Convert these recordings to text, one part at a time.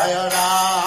Jaya Ram.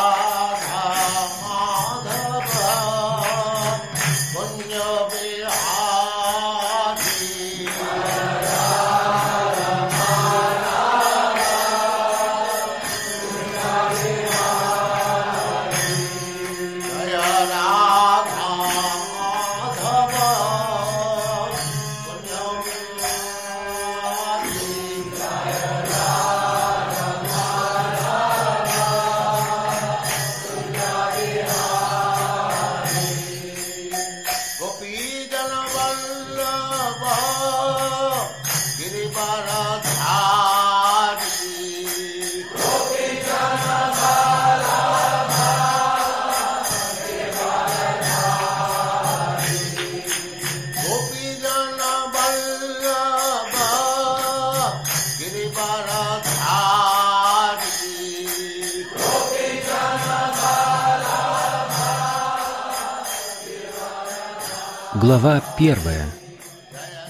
Глава первая.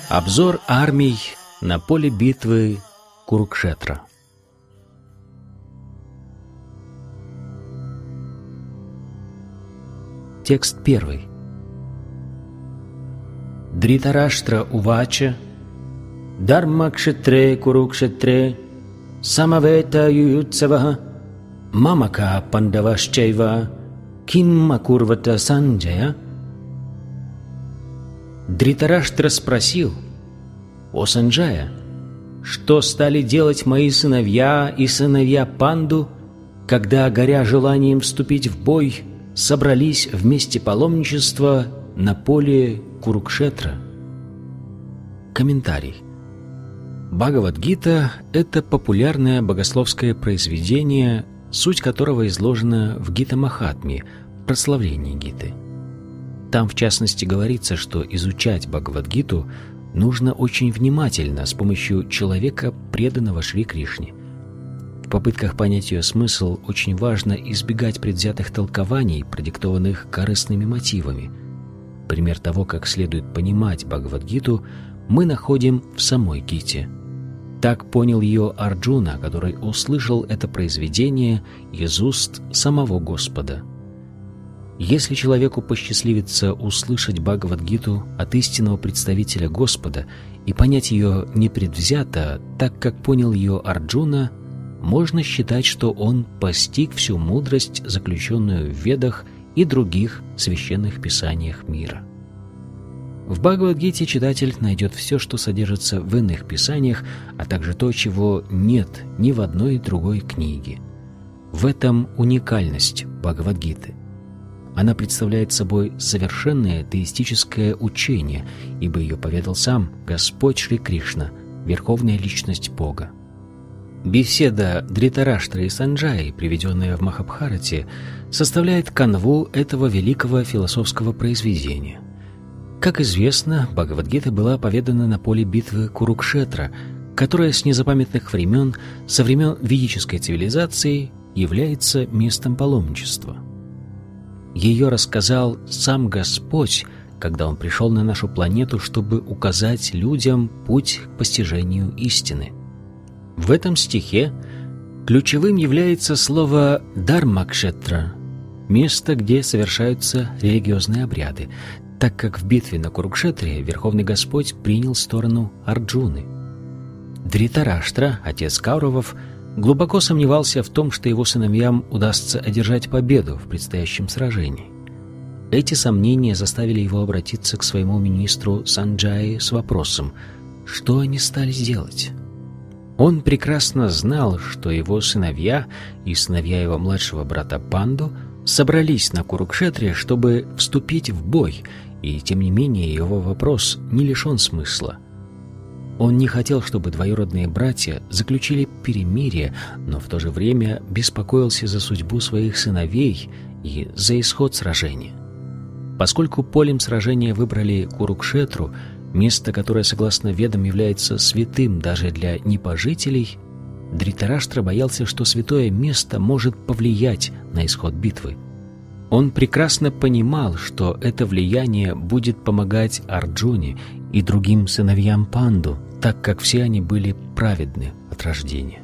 Обзор армий на поле битвы Курукшетра. Текст первый. Дритараштра Увача Дармакшетре Курукшетре Самавета Ююцаваха Мамака Пандавашчайва Кимма Курвата Санджая Дритараштра спросил, «О Санджая, что стали делать мои сыновья и сыновья Панду, когда, горя желанием вступить в бой, собрались вместе паломничества на поле Курукшетра?» Комментарий. Бхагавадгита – это популярное богословское произведение, суть которого изложена в Гита Махатме, прославлении Гиты. Там, в частности, говорится, что изучать Бхагавадгиту нужно очень внимательно с помощью человека, преданного Шри Кришне. В попытках понять ее смысл очень важно избегать предвзятых толкований, продиктованных корыстными мотивами. Пример того, как следует понимать Бхагавадгиту, мы находим в самой Гите. Так понял ее Арджуна, который услышал это произведение из уст самого Господа – если человеку посчастливится услышать Бхагавадгиту от истинного представителя Господа и понять ее непредвзято, так как понял ее Арджуна, можно считать, что он постиг всю мудрость, заключенную в Ведах и других священных писаниях мира. В Бхагавадгите читатель найдет все, что содержится в иных писаниях, а также то, чего нет ни в одной другой книге. В этом уникальность Бхагавадгиты – она представляет собой совершенное теистическое учение, ибо ее поведал сам Господь Шри Кришна, Верховная Личность Бога. Беседа Дритараштры и Санджаи, приведенная в Махабхарате, составляет канву этого великого философского произведения. Как известно, Бхагавадгита была поведана на поле битвы Курукшетра, которая с незапамятных времен, со времен ведической цивилизации, является местом паломничества. Ее рассказал сам Господь, когда Он пришел на нашу планету, чтобы указать людям путь к постижению истины. В этом стихе ключевым является слово «дармакшетра» — место, где совершаются религиозные обряды, так как в битве на Курукшетре Верховный Господь принял сторону Арджуны. Дритараштра, отец Кауровов, глубоко сомневался в том, что его сыновьям удастся одержать победу в предстоящем сражении. Эти сомнения заставили его обратиться к своему министру Санджаи с вопросом, что они стали делать. Он прекрасно знал, что его сыновья и сыновья его младшего брата Панду собрались на Курукшетре, чтобы вступить в бой, и тем не менее его вопрос не лишен смысла. Он не хотел, чтобы двоюродные братья заключили перемирие, но в то же время беспокоился за судьбу своих сыновей и за исход сражения. Поскольку полем сражения выбрали Курукшетру, место, которое, согласно ведам, является святым даже для небожителей, Дритараштра боялся, что святое место может повлиять на исход битвы. Он прекрасно понимал, что это влияние будет помогать Арджуне и другим сыновьям Панду, так как все они были праведны от рождения.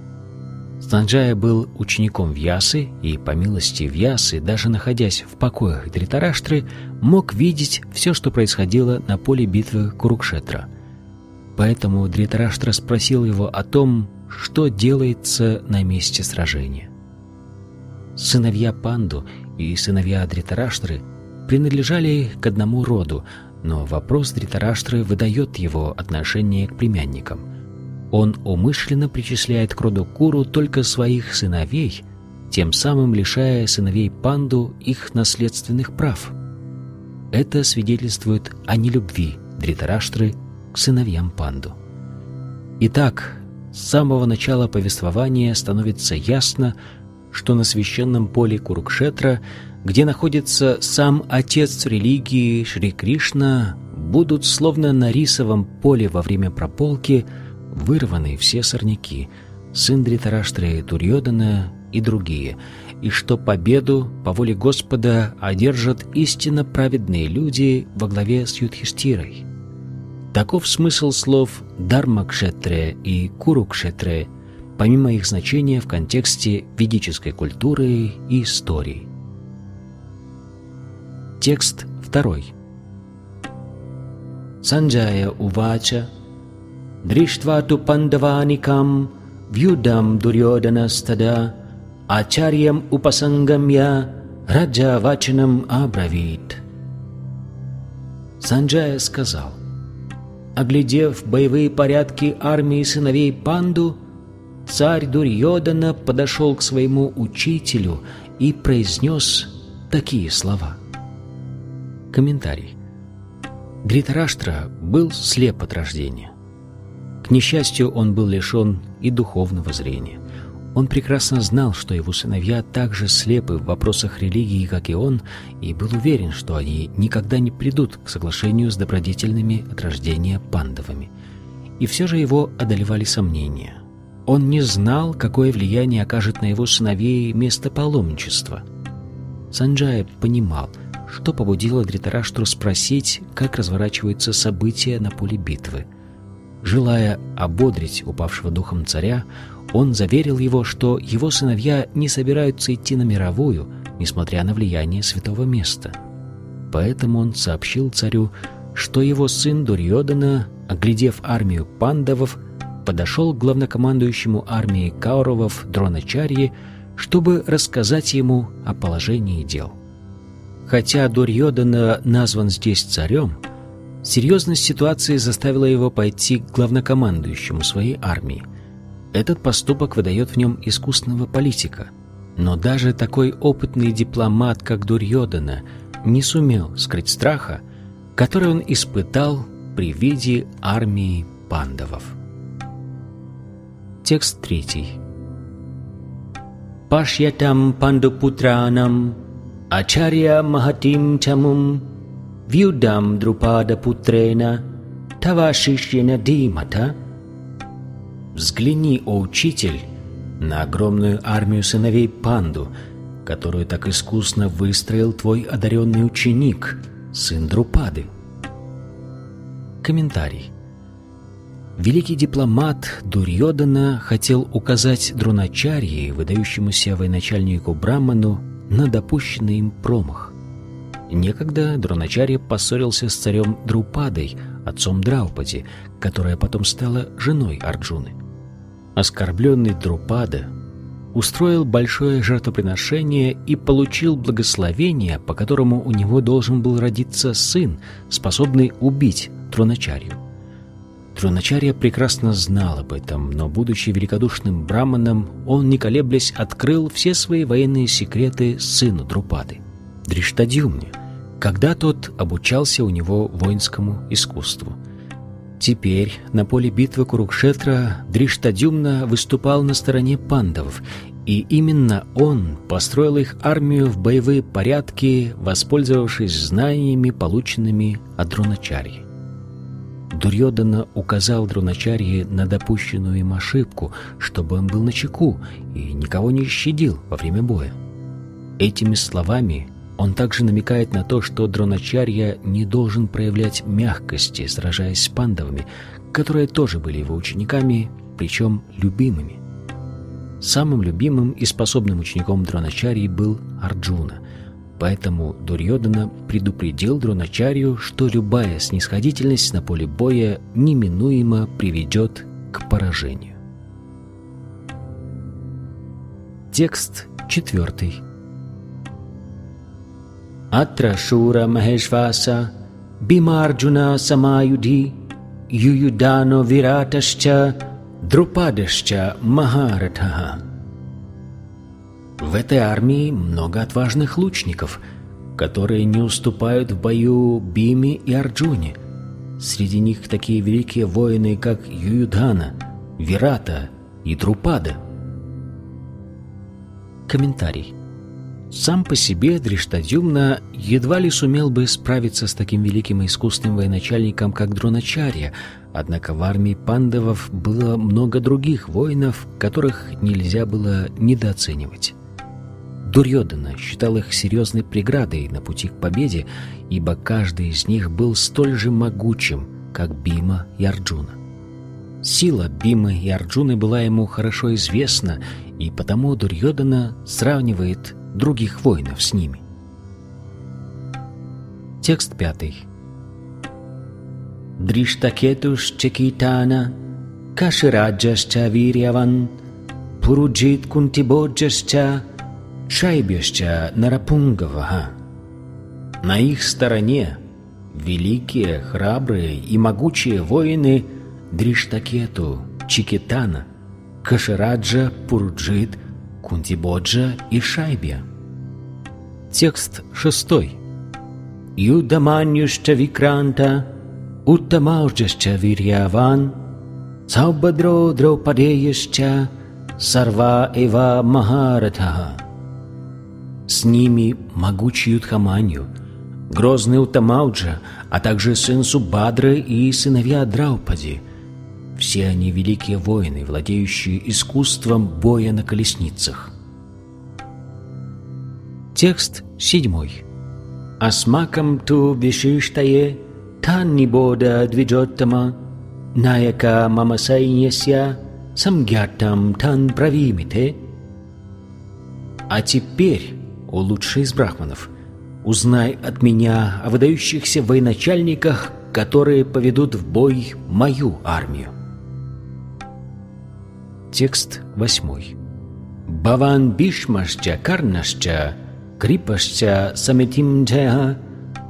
Санджая был учеником Вьясы, и, по милости Вьясы, даже находясь в покоях Дритараштры, мог видеть все, что происходило на поле битвы Курукшетра. Поэтому Дритараштра спросил его о том, что делается на месте сражения. Сыновья Панду и сыновья Дритараштры принадлежали к одному роду, но вопрос Дритараштры выдает его отношение к племянникам. Он умышленно причисляет к роду Куру только своих сыновей, тем самым лишая сыновей Панду их наследственных прав. Это свидетельствует о нелюбви Дритараштры к сыновьям Панду. Итак, с самого начала повествования становится ясно, что на священном поле Курукшетра – где находится сам отец религии Шри Кришна, будут словно на рисовом поле во время прополки вырваны все сорняки, сын Дритараштры Турьодана и другие, и что победу по воле Господа одержат истинно праведные люди во главе с Юдхиштирой. Таков смысл слов Дармакшетре и Курукшетре, помимо их значения в контексте ведической культуры и истории. Текст второй. Санджая Увача Дриштва ту пандаваникам Вьюдам Дурьоданастада Ачарьям Упасангамья Раджа Вачанам Абравит. Санджая сказал, Оглядев боевые порядки армии сыновей Панду, царь Дурьодана подошел к своему учителю и произнес такие слова. Комментарий. Дритараштра был слеп от рождения. К несчастью, он был лишен и духовного зрения. Он прекрасно знал, что его сыновья также слепы в вопросах религии, как и он, и был уверен, что они никогда не придут к соглашению с добродетельными от рождения пандовыми. И все же его одолевали сомнения. Он не знал, какое влияние окажет на его сыновей место паломничества. Санджая понимал – что побудило Дритараштру спросить, как разворачиваются события на поле битвы. Желая ободрить упавшего духом царя, он заверил его, что его сыновья не собираются идти на мировую, несмотря на влияние святого места. Поэтому он сообщил царю, что его сын Дурьодана, оглядев армию пандавов, подошел к главнокомандующему армией Кауровов Дроначарьи, чтобы рассказать ему о положении дел. Хотя Дурьодана назван здесь царем, серьезность ситуации заставила его пойти к главнокомандующему своей армии. Этот поступок выдает в нем искусного политика. Но даже такой опытный дипломат, как Дурьодана, не сумел скрыть страха, который он испытал при виде армии пандавов. Текст третий. Пашьятам пандупутранам Ачарья Махатим Чамум Вьюдам Друпада Путрена Тавашишьена Димата Взгляни, о учитель, на огромную армию сыновей Панду, которую так искусно выстроил твой одаренный ученик, сын Друпады. Комментарий. Великий дипломат Дурьодана хотел указать Друначарье, выдающемуся военачальнику Браману, на допущенный им промах. Некогда Дроначарья поссорился с царем Друпадой, отцом Драупади, которая потом стала женой Арджуны. Оскорбленный Друпада устроил большое жертвоприношение и получил благословение, по которому у него должен был родиться сын, способный убить Дроначарью. Дроначарья прекрасно знал об этом, но, будучи великодушным браманом, он, не колеблясь, открыл все свои военные секреты сыну Друпады, Дриштадюмне, когда тот обучался у него воинскому искусству. Теперь на поле битвы Курукшетра Дриштадюмна выступал на стороне пандавов, и именно он построил их армию в боевые порядки, воспользовавшись знаниями, полученными от Дроначарьи. Дурьодана указал Дроначарье на допущенную им ошибку, чтобы он был начеку и никого не щадил во время боя. Этими словами он также намекает на то, что Дроначарья не должен проявлять мягкости, сражаясь с пандавами, которые тоже были его учениками, причем любимыми. самым любимым и способным учеником Дроначарьи был Арджуна. Поэтому Дурьодана предупредил Дроначарью, что любая снисходительность на поле боя неминуемо приведет к поражению. Текст четвертый. Атра Шура Махешваса Бимарджуна Самаюди Ююдано Вираташча Друпадашча Махаратха. В этой армии много отважных лучников, которые не уступают в бою Биме и Арджуне. Среди них такие великие воины, как Ююдхана, Вирата и Друпада. Комментарий. Сам по себе Дриштадюмна едва ли сумел бы справиться с таким великим и искусным военачальником, как Дроначарья, однако в армии пандавов было много других воинов, которых нельзя было недооценивать. Дурьодана считал их серьезной преградой на пути к победе, ибо каждый из них был столь же могучим, как Бима и Арджуна. Сила Бимы и Арджуны была ему хорошо известна, и потому Дурьодана сравнивает других воинов с ними. Текст пятый. Дриштакетуш Чекитана, Кашираджашча Вирьяван, Пуруджит Кунтибоджашча, Шайбешча Нарапунгаваха. На их стороне великие, храбрые и могучие воины Дриштакету, Чикитана, Кашираджа, Пуруджит – Кунтибоджа и Шайбия. Текст шестой. Юдаманюшча Викранта, Уттамаужча Вирьяван, Саубадро Дропадеяшча, Сарва Эва Махаратха. С ними могучий Юдхаманью, грозный Утамауджа, а также сын Субадры и сыновья Драупади – все они великие воины, владеющие искусством боя на колесницах. Текст седьмой. Асмакам ту вишиштае танни бода двиджоттама наяка мамасайньяся самгятам тан правимите. А теперь, о лучший из брахманов, узнай от меня о выдающихся военачальниках, которые поведут в бой мою армию. Текст восьмой. Баван Бишмашча Карнашча Крипашча Самитимджая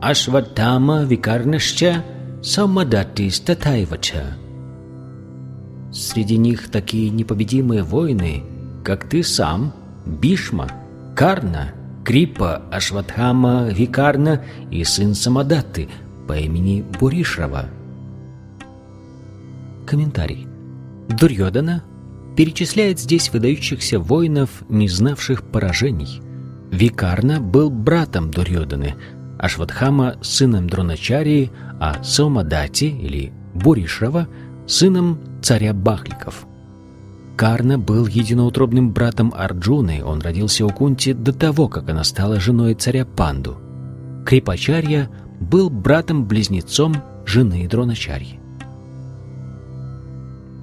Ашватама Викарнашча Самадати Статайвача. Среди них такие непобедимые воины, как ты сам, Бишма, Карна, Крипа, Ашватхама, Викарна и сын Самадатты по имени Буришрава. Комментарий. Дурьодана перечисляет здесь выдающихся воинов, не знавших поражений. Викарна был братом Дурьоданы, Ашватхама – сыном Дроначарии, а Сомадати или Буришрава – сыном царя Бахликов. Карна был единоутробным братом Арджуны, он родился у Кунти до того, как она стала женой царя Панду. Крипачарья был братом-близнецом жены Дроначарьи.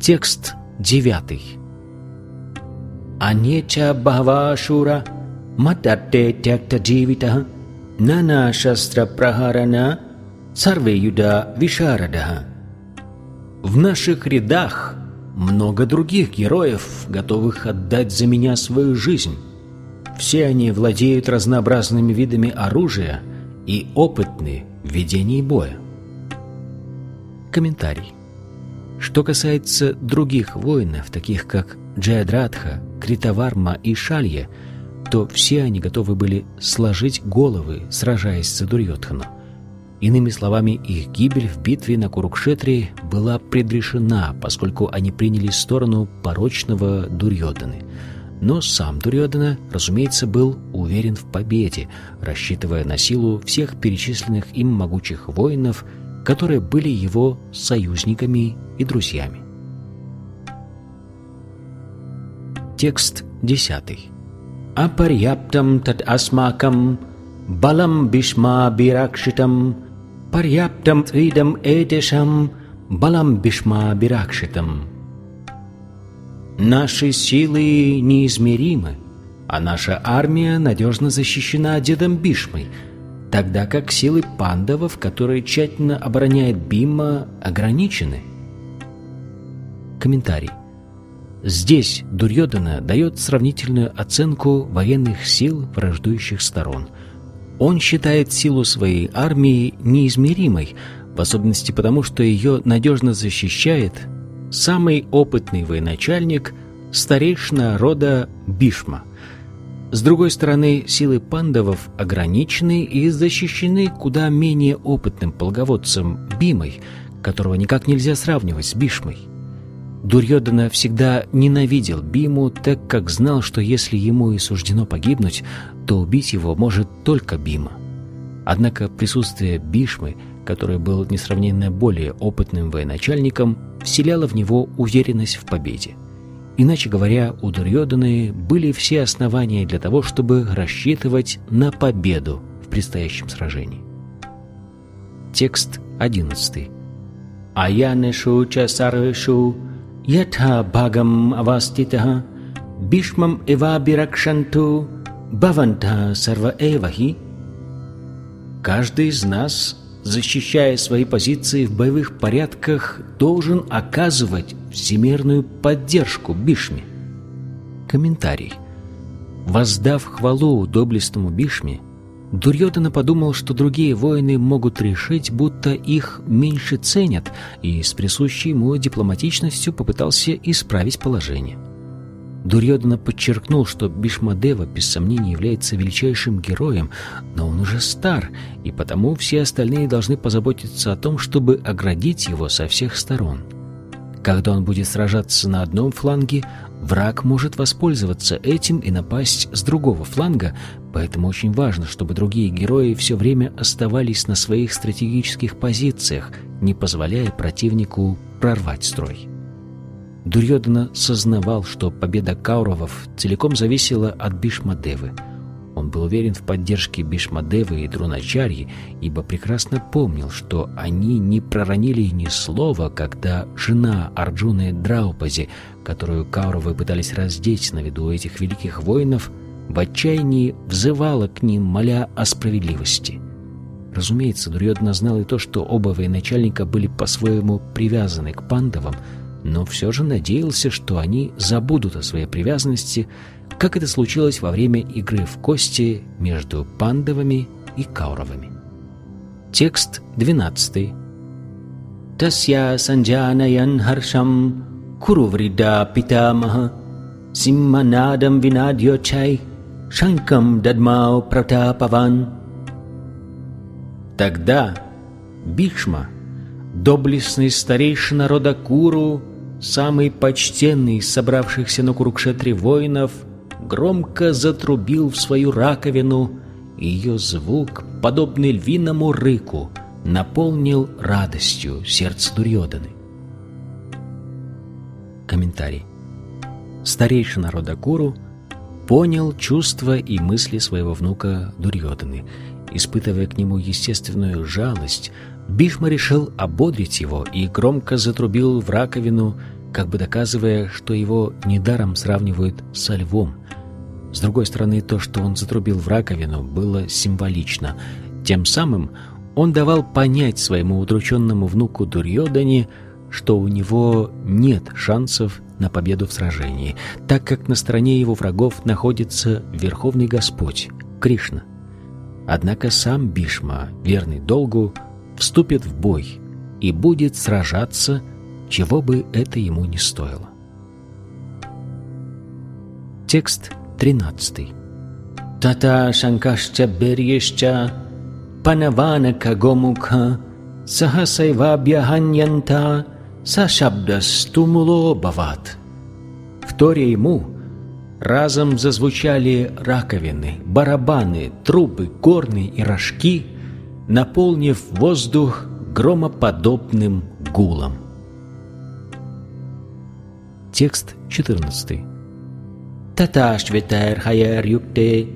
Текст девятый. Анеча Бхавашура Мататте Тякта Дживита Нана Шастра Прахарана Сарве Юда Вишарадаха. В наших рядах много других героев, готовых отдать за меня свою жизнь. Все они владеют разнообразными видами оружия и опытны в ведении боя. Комментарий. Что касается других воинов, таких как Джаядратха, Критаварма и Шалья, то все они готовы были сложить головы, сражаясь за Дурьотхану. Иными словами, их гибель в битве на Курукшетре была предрешена, поскольку они приняли сторону порочного Дурьоданы. Но сам Дурьодана, разумеется, был уверен в победе, рассчитывая на силу всех перечисленных им могучих воинов – которые были его союзниками и друзьями. Текст 10. Апарьяптам тад асмакам балам бишма биракшитам твидам этешам балам бишма биракшитам. Наши силы неизмеримы, а наша армия надежно защищена дедом Бишмой, тогда как силы пандавов, которые тщательно обороняет Бима, ограничены. Комментарий. Здесь Дурьодана дает сравнительную оценку военных сил враждующих сторон. Он считает силу своей армии неизмеримой, в особенности потому, что ее надежно защищает самый опытный военачальник, старейшина рода Бишма. С другой стороны, силы пандавов ограничены и защищены куда менее опытным полководцем Бимой, которого никак нельзя сравнивать с Бишмой. Дурьодана всегда ненавидел Биму, так как знал, что если ему и суждено погибнуть, то убить его может только Бима. Однако присутствие Бишмы, который был несравненно более опытным военачальником, вселяло в него уверенность в победе. Иначе говоря, у Дурьоданы были все основания для того, чтобы рассчитывать на победу в предстоящем сражении. Текст 11. Аянешу ча сарвешу ятха бхагам аваститаха бишмам эва биракшанту баванта сарва эвахи Каждый из нас защищая свои позиции в боевых порядках, должен оказывать всемирную поддержку Бишме. Комментарий. Воздав хвалу доблестному Бишме, Дурьотана подумал, что другие воины могут решить, будто их меньше ценят, и с присущей ему дипломатичностью попытался исправить положение. Дурьодана подчеркнул, что Бишмадева без сомнения является величайшим героем, но он уже стар, и потому все остальные должны позаботиться о том, чтобы оградить его со всех сторон. Когда он будет сражаться на одном фланге, враг может воспользоваться этим и напасть с другого фланга, поэтому очень важно, чтобы другие герои все время оставались на своих стратегических позициях, не позволяя противнику прорвать строй. Дурьодана сознавал, что победа Кауровов целиком зависела от Бишмадевы. Он был уверен в поддержке Бишмадевы и Друначарьи, ибо прекрасно помнил, что они не проронили ни слова, когда жена Арджуны Драупази, которую Кауровы пытались раздеть на виду этих великих воинов, в отчаянии взывала к ним, моля о справедливости. Разумеется, Дурьодана знал и то, что оба военачальника были по-своему привязаны к пандавам, но все же надеялся, что они забудут о своей привязанности, как это случилось во время игры в кости между пандовыми и кауровыми. Текст 12. Тасья санджанаян харшам куруврида питамаха симманадам винадьочай шанкам дадмау пратапаван. Тогда Бишма, доблестный старейшина рода Куру, самый почтенный из собравшихся на Курукшетре воинов, громко затрубил в свою раковину, и ее звук, подобный львиному рыку, наполнил радостью сердце Дурьоданы. Комментарий. Старейшина рода Куру понял чувства и мысли своего внука Дурьоданы, испытывая к нему естественную жалость, Бишма решил ободрить его и громко затрубил в раковину, как бы доказывая, что его недаром сравнивают со львом. С другой стороны, то, что он затрубил в раковину, было символично. Тем самым он давал понять своему удрученному внуку Дурьодане, что у него нет шансов на победу в сражении, так как на стороне его врагов находится Верховный Господь, Кришна. Однако сам Бишма, верный долгу, вступит в бой и будет сражаться, чего бы это ему не стоило. Текст 13. Тата шанкашча берьешча панаванака гомукха сахасайвабьяханьянта сашабдастумуло бават. Вторя ему разом зазвучали раковины, барабаны, трубы, горны и рожки — наполнив воздух громоподобным гулом. Текст 14. Таташветайр хайер юкте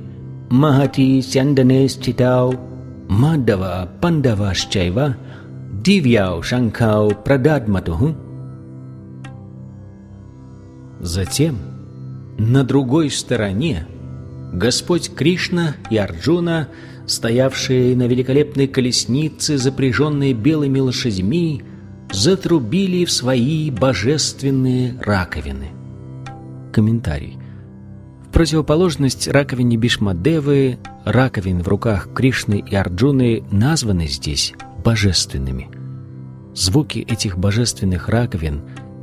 махати сяндане ститау мадава пандавашчайва дивьяу шанкау прададматуху. Затем, на другой стороне, Господь Кришна и Арджуна, стоявшие на великолепной колеснице, запряженной белыми лошадьми, затрубили в свои божественные раковины. Комментарий. В противоположность раковине Бишмадевы, раковин в руках Кришны и Арджуны названы здесь божественными. Звуки этих божественных раковин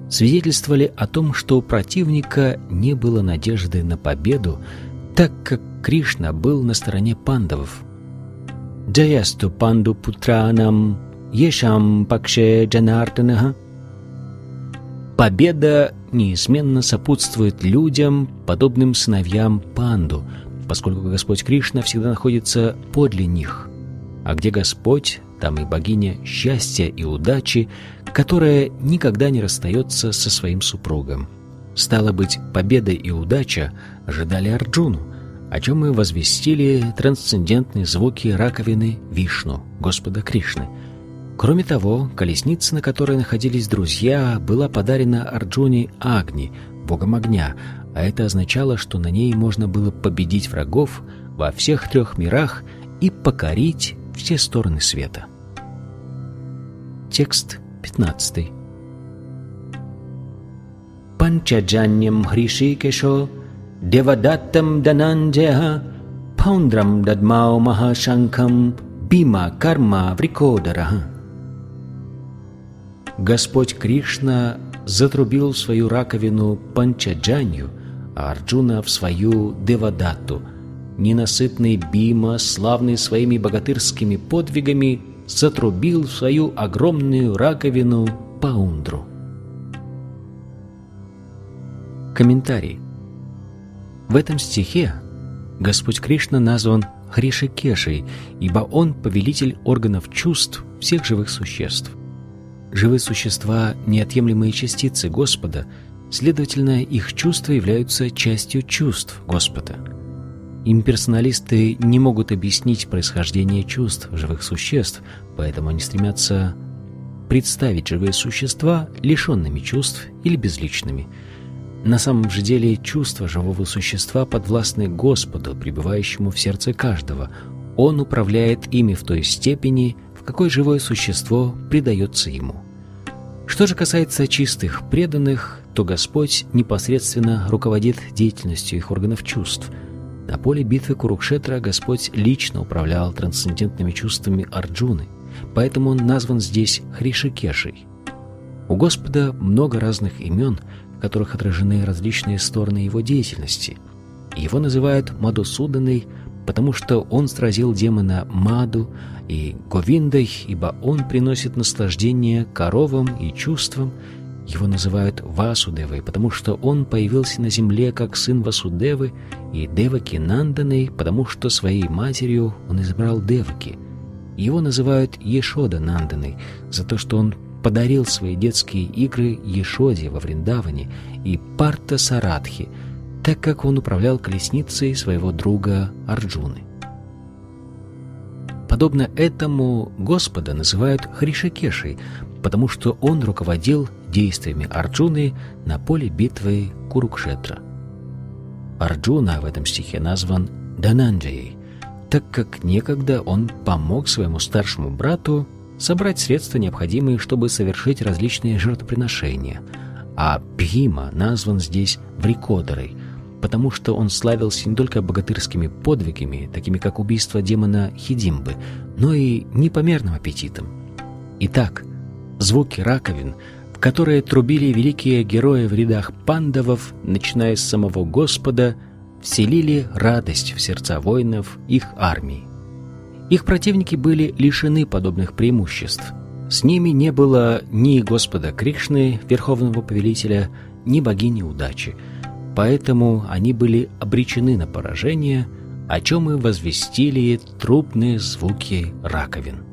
свидетельствовали о том, что у противника не было надежды на победу, так как Кришна был на стороне пандавов. «Джаясту панду путранам ешам пакше джанартанаха» Победа неизменно сопутствует людям, подобным сыновьям панду, поскольку Господь Кришна всегда находится подле них. А где Господь, там и богиня счастья и удачи, которая никогда не расстается со своим супругом. Стало быть, победа и удача ожидали Арджуну, о чем мы возвестили трансцендентные звуки раковины Вишну, Господа Кришны. Кроме того, колесница, на которой находились друзья, была подарена Арджуне Агни, богом огня, а это означало, что на ней можно было победить врагов во всех трех мирах и покорить все стороны света. Текст 15. Панчаджаньям Хришикешо Девадаттам Дананджеха Паундрам Дадмао Махашанкам Бима Карма Врикодараха Господь Кришна затрубил свою раковину Панчаджанью, а Арджуна в свою Девадатту. Ненасытный Бима, славный своими богатырскими подвигами, затрубил свою огромную раковину Паундру. Комментарий. В этом стихе Господь Кришна назван Хришикешей, ибо Он повелитель органов чувств всех живых существ. Живые существа – неотъемлемые частицы Господа, следовательно, их чувства являются частью чувств Господа. Имперсоналисты не могут объяснить происхождение чувств живых существ, поэтому они стремятся представить живые существа лишенными чувств или безличными. На самом же деле чувства живого существа подвластны Господу, пребывающему в сердце каждого. Он управляет ими в той степени, в какой живое существо предается ему. Что же касается чистых преданных, то Господь непосредственно руководит деятельностью их органов чувств – на поле битвы Курукшетра Господь лично управлял трансцендентными чувствами Арджуны, поэтому он назван здесь Хришикешей. У Господа много разных имен, в которых отражены различные стороны его деятельности. Его называют Мадусуданой, потому что он сразил демона Маду, и Говиндой, ибо он приносит наслаждение коровам и чувствам, его называют Васудевой, потому что он появился на земле как сын Васудевы, и Деваки Нанданой, потому что своей матерью он избрал Деваки. Его называют Ешода Нанданой за то, что он подарил свои детские игры Ешоде во Вриндаване и Парта Сарадхи, так как он управлял колесницей своего друга Арджуны. Подобно этому Господа называют Хришакешей, потому что он руководил действиями Арджуны на поле битвы Курукшетра. Арджуна в этом стихе назван Дананджаей, так как некогда он помог своему старшему брату собрать средства, необходимые, чтобы совершить различные жертвоприношения, а Бхима назван здесь Врикодорой, потому что он славился не только богатырскими подвигами, такими как убийство демона Хидимбы, но и непомерным аппетитом. Итак, звуки раковин — которые трубили великие герои в рядах пандавов, начиная с самого Господа, вселили радость в сердца воинов их армии. Их противники были лишены подобных преимуществ. С ними не было ни Господа Кришны, Верховного Повелителя, ни богини удачи, поэтому они были обречены на поражение, о чем и возвестили трубные звуки раковин.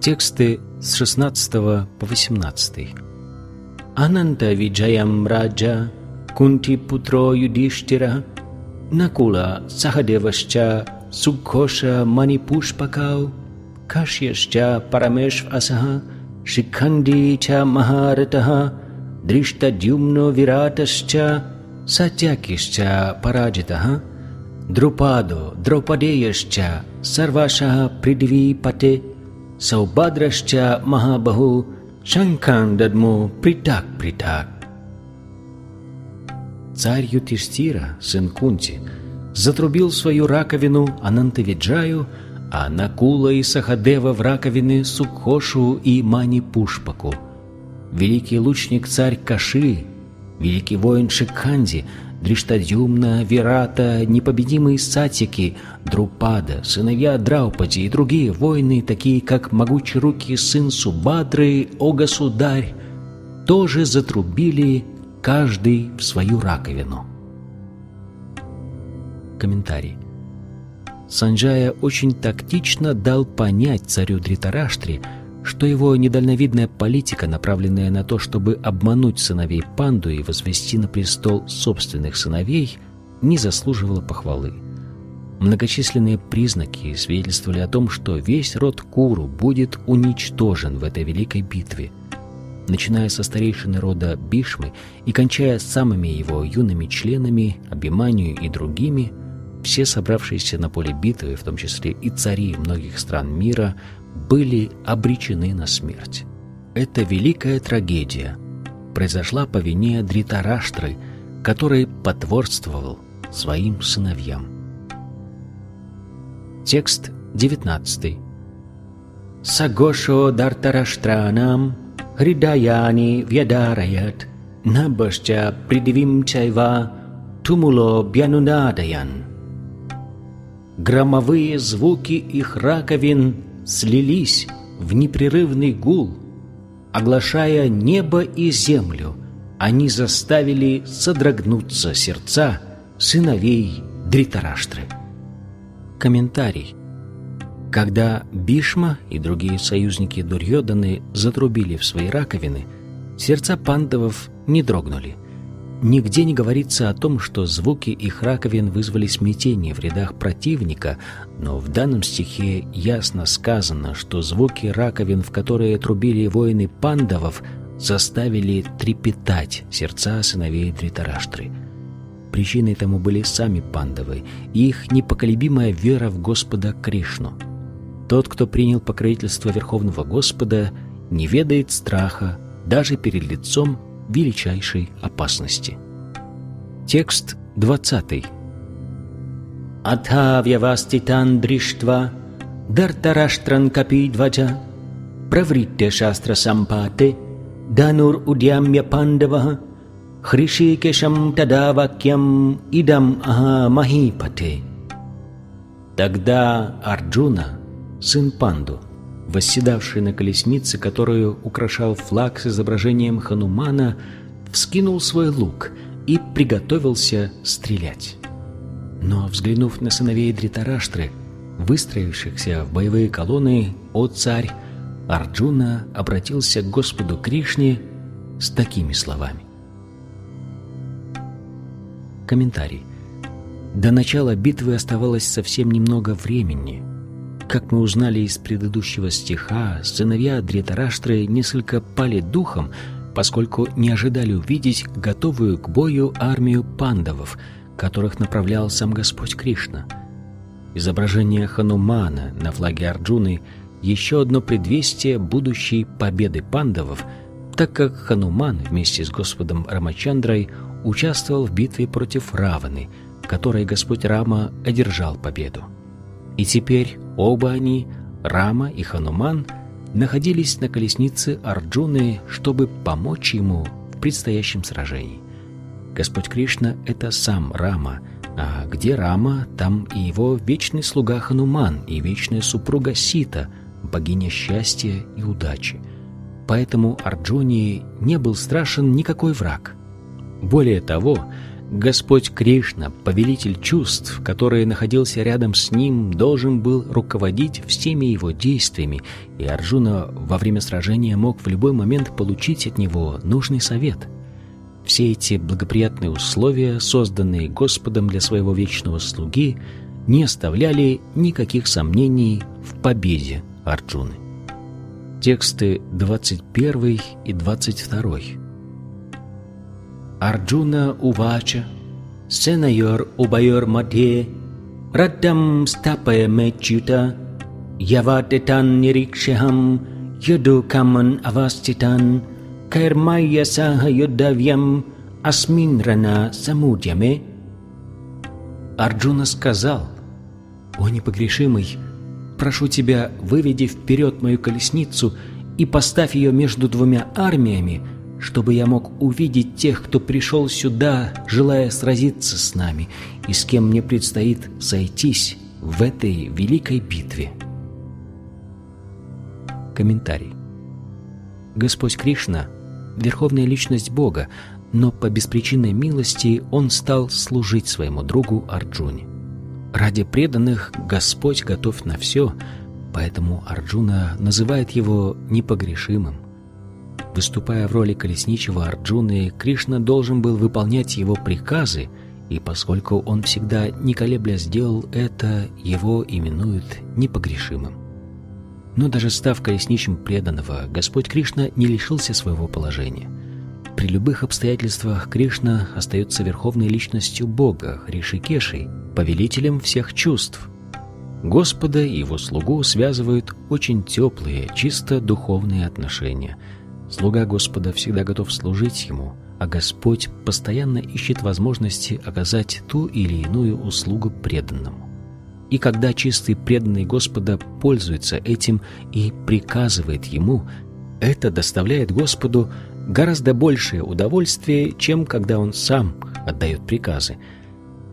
Тексты с 16 по 18. Ананта Виджаям Раджа Кунти Путро Юдиштира Накула Сахадевашча Сукхоша Манипушпакау Кашьяшча Парамешв Асаха Шикханди Ча Махаратаха Дриштадюмно Виратасча Сатякишча Параджитаха Друпадо Драупадеяшча Сарвашаха Придвипате Саубадрашча Махабаху Шанкан Дадмо Притак Притак Царь Ютиштира, сын Кунти, затрубил свою раковину Анантавиджаю, а Накула и Сахадева в раковины Сукхошу и Мани Пушпаку. Великий лучник царь Каши, великий воин Шикханди, Дриштадюмна, Вирата, непобедимые Сатики, Друпада, сыновья Драупади и другие воины, такие как могучий руки сын Субадры, о государь, тоже затрубили каждый в свою раковину. Комментарий. Санджая очень тактично дал понять царю Дритараштри, что его недальновидная политика, направленная на то, чтобы обмануть сыновей Панду и возвести на престол собственных сыновей, не заслуживала похвалы. Многочисленные признаки свидетельствовали о том, что весь род Куру будет уничтожен в этой великой битве – начиная со старейшины рода Бишмы и кончая самыми его юными членами, Абиманию и другими, все собравшиеся на поле битвы, в том числе и цари многих стран мира, были обречены на смерть. Эта великая трагедия произошла по вине Дритараштры, который потворствовал своим сыновьям. Текст 19. Сагошо Дартараштранам Хридаяни Вьядараят Набашча Придивим Чайва Тумуло Бьянунадаян Громовые звуки их раковин слились в непрерывный гул, оглашая небо и землю, они заставили содрогнуться сердца сыновей Дритараштры. Комментарий. Когда Бишма и другие союзники Дурьоданы затрубили в свои раковины, сердца пандавов не дрогнули. Нигде не говорится о том, что звуки их раковин вызвали смятение в рядах противника, но в данном стихе ясно сказано, что звуки раковин, в которые трубили воины пандавов, заставили трепетать сердца сыновей Дритараштры. Причиной тому были сами пандавы и их непоколебимая вера в Господа Кришну – тот, кто принял покровительство Верховного Господа, не ведает страха даже перед лицом величайшей опасности. Текст 20. Атхавьяваститан дриштва дартараштран капидваджа правритте шастра сампате данур удьямья пандава хришикешам тада вакьям идам аха махипате. Тогда Арджуна – сын Панду, восседавший на колеснице, которую украшал флаг с изображением Ханумана, вскинул свой лук и приготовился стрелять. Но, взглянув на сыновей Дритараштры, выстроившихся в боевые колонны, о царь, Арджуна обратился к Господу Кришне с такими словами. Комментарий. До начала битвы оставалось совсем немного времени – как мы узнали из предыдущего стиха, сыновья Дритараштры несколько пали духом, поскольку не ожидали увидеть готовую к бою армию пандавов, которых направлял сам Господь Кришна. Изображение Ханумана на флаге Арджуны – еще одно предвестие будущей победы пандавов, так как Хануман вместе с Господом Рамачандрой участвовал в битве против Раваны, которой Господь Рама одержал победу. И теперь оба они, Рама и Хануман, находились на колеснице Арджуны, чтобы помочь ему в предстоящем сражении. Господь Кришна — это сам Рама, а где Рама, там и его вечный слуга Хануман и вечная супруга Сита, богиня счастья и удачи. Поэтому Арджуне не был страшен никакой враг. Более того, Господь Кришна, повелитель чувств, который находился рядом с ним, должен был руководить всеми его действиями, и Арджуна во время сражения мог в любой момент получить от него нужный совет. Все эти благоприятные условия, созданные Господом для своего вечного слуги, не оставляли никаких сомнений в победе Арджуны. Тексты 21 и 22. Арджуна Увача, Сенайор Убайор Мадхе, Раддам Стапая Мечюта, Яватетан Нирикшахам, Юду Каман Аваститан, Кайрмайя Саха Юдавьям, Асмин Рана Самудьяме. Арджуна сказал, «О непогрешимый, прошу тебя, выведи вперед мою колесницу и поставь ее между двумя армиями, чтобы я мог увидеть тех, кто пришел сюда, желая сразиться с нами, и с кем мне предстоит сойтись в этой великой битве. Комментарий. Господь Кришна – верховная личность Бога, но по беспричинной милости Он стал служить своему другу Арджуне. Ради преданных Господь готов на все, поэтому Арджуна называет его непогрешимым. Выступая в роли колесничего Арджуны, Кришна должен был выполнять его приказы, и поскольку он всегда не колебля сделал это, его именуют непогрешимым. Но даже став колесничим преданного, Господь Кришна не лишился своего положения. При любых обстоятельствах Кришна остается верховной личностью Бога, Ришикешей, повелителем всех чувств. Господа и его слугу связывают очень теплые, чисто духовные отношения – Слуга Господа всегда готов служить Ему, а Господь постоянно ищет возможности оказать ту или иную услугу преданному. И когда чистый преданный Господа пользуется этим и приказывает Ему, это доставляет Господу гораздо большее удовольствие, чем когда Он сам отдает приказы.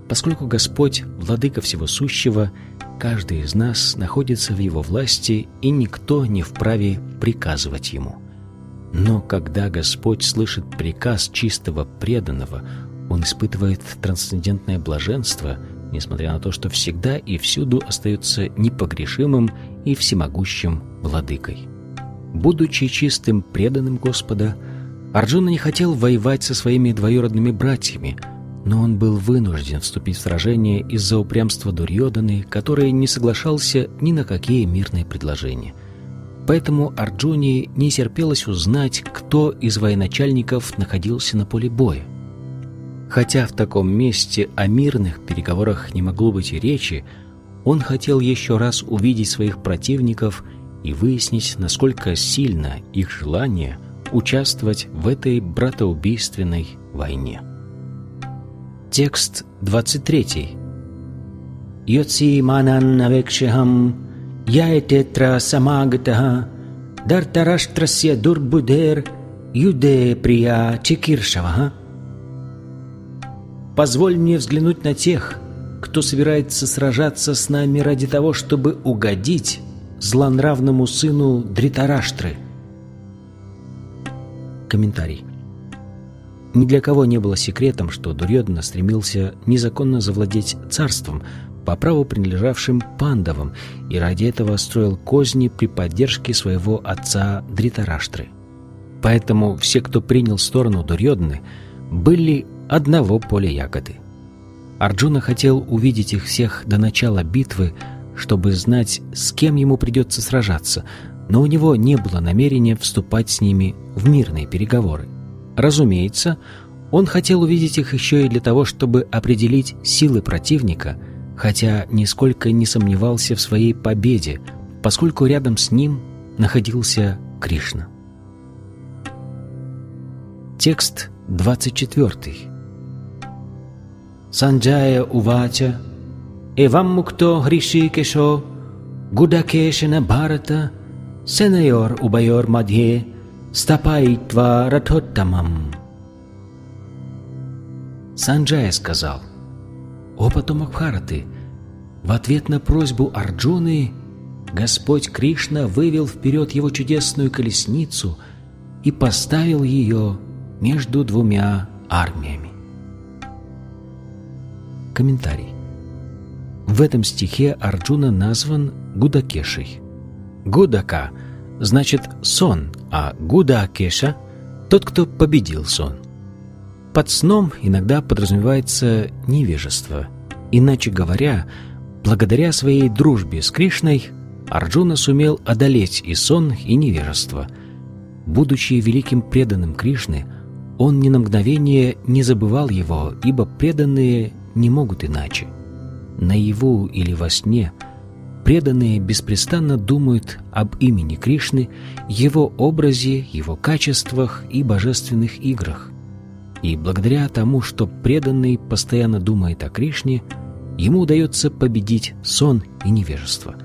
Поскольку Господь – владыка всего сущего, каждый из нас находится в Его власти, и никто не вправе приказывать Ему – но когда Господь слышит приказ чистого преданного, Он испытывает трансцендентное блаженство, несмотря на то, что всегда и всюду остается непогрешимым и всемогущим владыкой. Будучи чистым преданным Господа, Арджуна не хотел воевать со своими двоюродными братьями, но он был вынужден вступить в сражение из-за упрямства Дурьоданы, который не соглашался ни на какие мирные предложения – Поэтому Арджуне не терпелось узнать, кто из военачальников находился на поле боя. Хотя в таком месте о мирных переговорах не могло быть и речи, он хотел еще раз увидеть своих противников и выяснить, насколько сильно их желание участвовать в этой братоубийственной войне. Текст 23. Йоци манан навекшехам Яететра самагатаха Дартараштрасya дурбудер Юде прия чекиршаваха Позволь мне взглянуть на тех, кто собирается сражаться с нами ради того, чтобы угодить злонравному сыну Дритараштры. Комментарий. Ни для кого не было секретом, что Дурьодана стремился незаконно завладеть царством, по праву принадлежавшим пандавам, и ради этого строил козни при поддержке своего отца Дритараштры. Поэтому все, кто принял сторону Дурьодны, были одного поля ягоды. Арджуна хотел увидеть их всех до начала битвы, чтобы знать, с кем ему придется сражаться, но у него не было намерения вступать с ними в мирные переговоры. Разумеется, он хотел увидеть их еще и для того, чтобы определить силы противника – хотя нисколько не сомневался в своей победе, поскольку рядом с ним находился Кришна. Текст 24. Санджая Увача Эвам Мукто Гришикешо Гудакешена Бхарата Сенайор Убайор Мадхе Стапайтва Радхоттамам Санджая сказал «О потомок Бхараты!» В ответ на просьбу Арджуны Господь Кришна вывел вперед его чудесную колесницу и поставил ее между двумя армиями. Комментарий. В этом стихе Арджуна назван Гудакешей. Гудака значит сон, а Гудакеша – тот, кто победил сон – под сном иногда подразумевается невежество. Иначе говоря, благодаря своей дружбе с Кришной Арджуна сумел одолеть и сон, и невежество. Будучи великим преданным Кришны, он ни на мгновение не забывал его, ибо преданные не могут иначе. Наяву или во сне преданные беспрестанно думают об имени Кришны, его образе, его качествах и божественных играх. И благодаря тому, что преданный постоянно думает о Кришне, ему удается победить сон и невежество.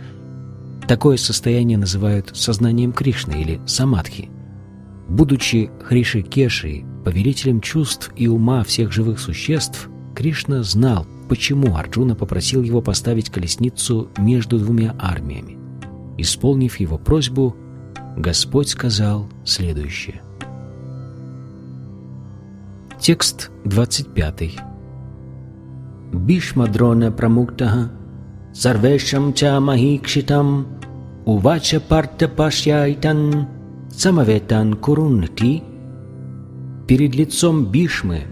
Такое состояние называют сознанием Кришны или самадхи. Будучи Хришикешей, повелителем чувств и ума всех живых существ, Кришна знал, почему Арджуна попросил его поставить колесницу между двумя армиями. Исполнив его просьбу, Господь сказал следующее. Текст 25. Сарвешам ча махикшитам увача парта пашьяйтан самаветан курунти Перед лицом Бишмы,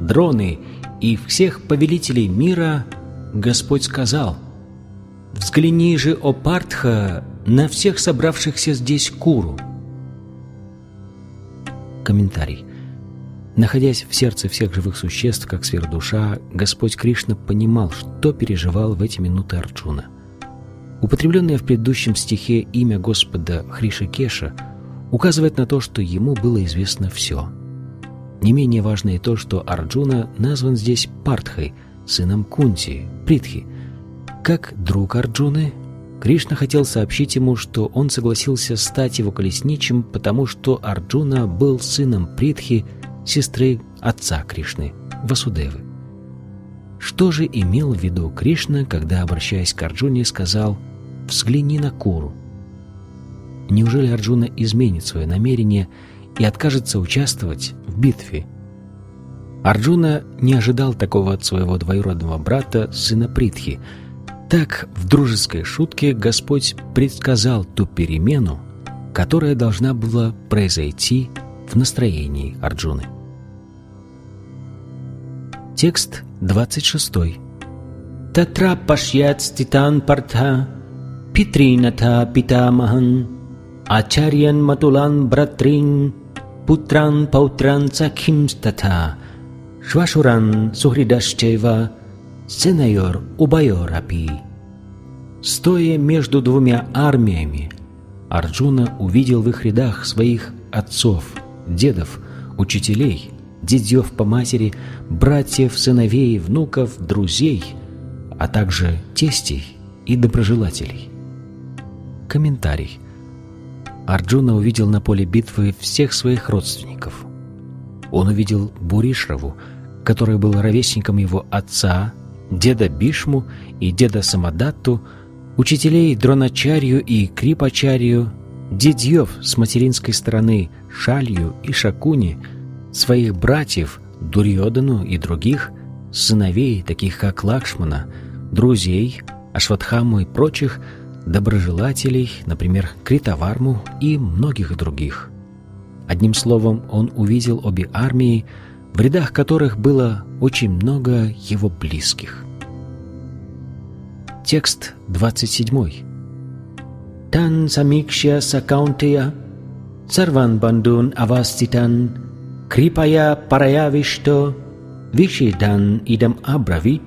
Дроны и всех повелителей мира Господь сказал «Взгляни же, о Партха, на всех собравшихся здесь Куру». Комментарий. Находясь в сердце всех живых существ, как сверхдуша, Господь Кришна понимал, что переживал в эти минуты Арджуна. Употребленное в предыдущем стихе имя Господа Хришикеша указывает на то, что ему было известно все – не менее важно и то, что Арджуна назван здесь Партхой, сыном Кунти, Притхи. Как друг Арджуны, Кришна хотел сообщить ему, что он согласился стать его колесничем, потому что Арджуна был сыном Притхи, сестры отца Кришны, Васудевы. Что же имел в виду Кришна, когда, обращаясь к Арджуне, сказал «взгляни на Куру»? Неужели Арджуна изменит свое намерение – и откажется участвовать в битве. Арджуна не ожидал такого от своего двоюродного брата, сына Притхи. Так, в дружеской шутке Господь предсказал ту перемену, которая должна была произойти в настроении Арджуны. Текст 26. Татра пашьят ститан партха питринатха питамахан ачарьян матулан братрин putrан pautran sakimstata, shvashurан сухридашчева, сенайор убайорапи. Стоя между двумя армиями, Арджуна увидел в их рядах своих отцов, дедов, учителей, дедьев по матери, братьев, сыновей, внуков, друзей, а также тестей и доброжелателей. Комментарий – Арджуна увидел на поле битвы всех своих родственников. Он увидел Буришраву, который был ровесником его отца, деда Бишму и деда Самадатту, учителей Дроначарью и Крипачарью, дедьев с материнской стороны Шалью и Шакуни, своих братьев Дурьодану и других, сыновей, таких как Лакшмана, друзей, Ашватхаму и прочих – доброжелателей, например, Критоварму и многих других. Одним словом, он увидел обе армии, в рядах которых было очень много его близких. Текст 27. Тан самикшя сакаунтея, сарван бандун аваститан, крипая параявишто, вишидан идам абравит,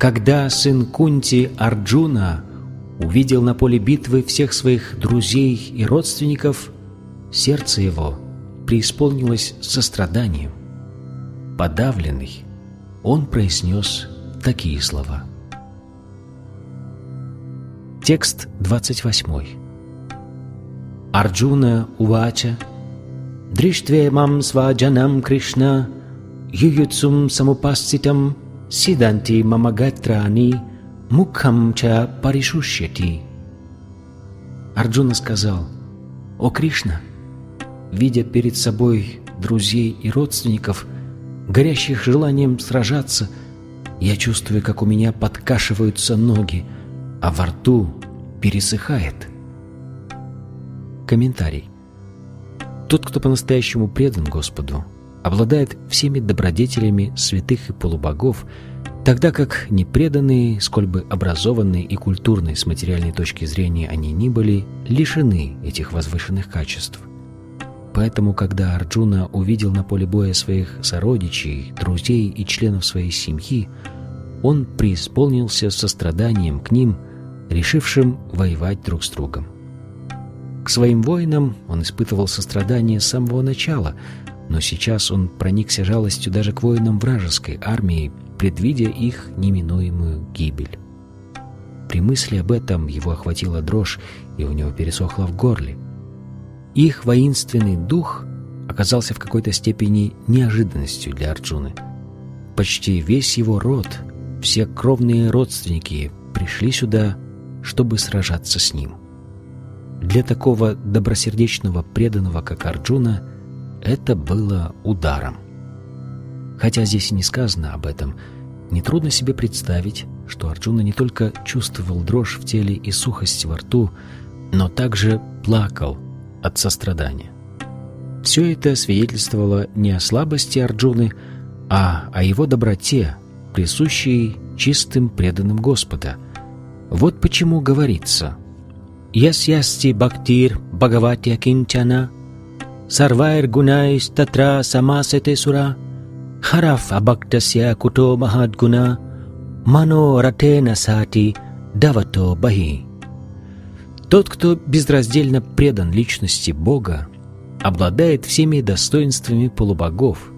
когда сын Кунти Арджуна увидел на поле битвы всех своих друзей и родственников, сердце его преисполнилось состраданием. Подавленный, он произнес такие слова. Текст 28. Арджуна Увача Дриштве мам сваджанам Кришна Ююцум самупасцитам Сиданти мамагатрани мукхам ча паришушьяти. Арджуна сказал, «О Кришна, видя перед собой друзей и родственников, горящих желанием сражаться, я чувствую, как у меня подкашиваются ноги, а во рту пересыхает». Комментарий. Тот, кто по-настоящему предан Господу, обладает всеми добродетелями святых и полубогов, тогда как непреданные, сколь бы образованные и культурные с материальной точки зрения они ни были, лишены этих возвышенных качеств. Поэтому, когда Арджуна увидел на поле боя своих сородичей, друзей и членов своей семьи, он преисполнился состраданием к ним, решившим воевать друг с другом. К своим воинам он испытывал сострадание с самого начала, но сейчас он проникся жалостью даже к воинам вражеской армии, предвидя их неминуемую гибель. При мысли об этом его охватила дрожь, и у него пересохло в горле. Их воинственный дух оказался в какой-то степени неожиданностью для Арджуны. Почти весь его род, все кровные родственники пришли сюда, чтобы сражаться с ним. Для такого добросердечного преданного, как Арджуна, это было ударом. Хотя здесь и не сказано об этом, нетрудно себе представить, что Арджуна не только чувствовал дрожь в теле и сухость во рту, но также плакал от сострадания. Все это свидетельствовало не о слабости Арджуны, а о его доброте, присущей чистым преданным Господа. Вот почему говорится «Ясьясти бхактир бхагавати кинчана сарвайр гунайс татра самасете сура хараф абактасya куто махадгуна мано ратена сати давато бахи». Тот, кто безраздельно предан личности Бога, обладает всеми достоинствами полубогов,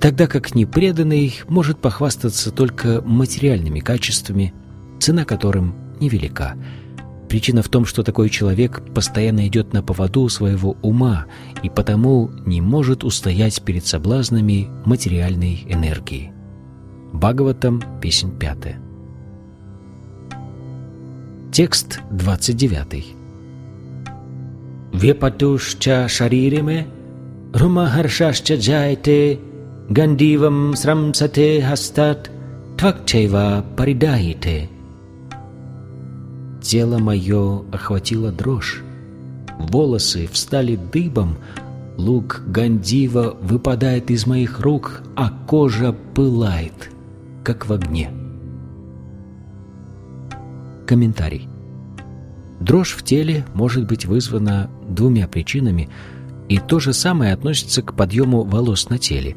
тогда как непреданный может похвастаться только материальными качествами, цена которым невелика. Причина в том, что такой человек постоянно идет на поводу своего ума и потому не может устоять перед соблазнами материальной энергии. Бхагаватам, песнь пятая. Текст 29. Вепатушча шаририме, румахаршашча джайте, гандивам срамсате хастат, твакчева паридахите. Тело мое охватило дрожь, волосы встали дыбом, лук Гандива выпадает из моих рук, а кожа пылает, как в огне. Комментарий. Дрожь в теле может быть вызвана двумя причинами, и то же самое относится к подъему волос на теле.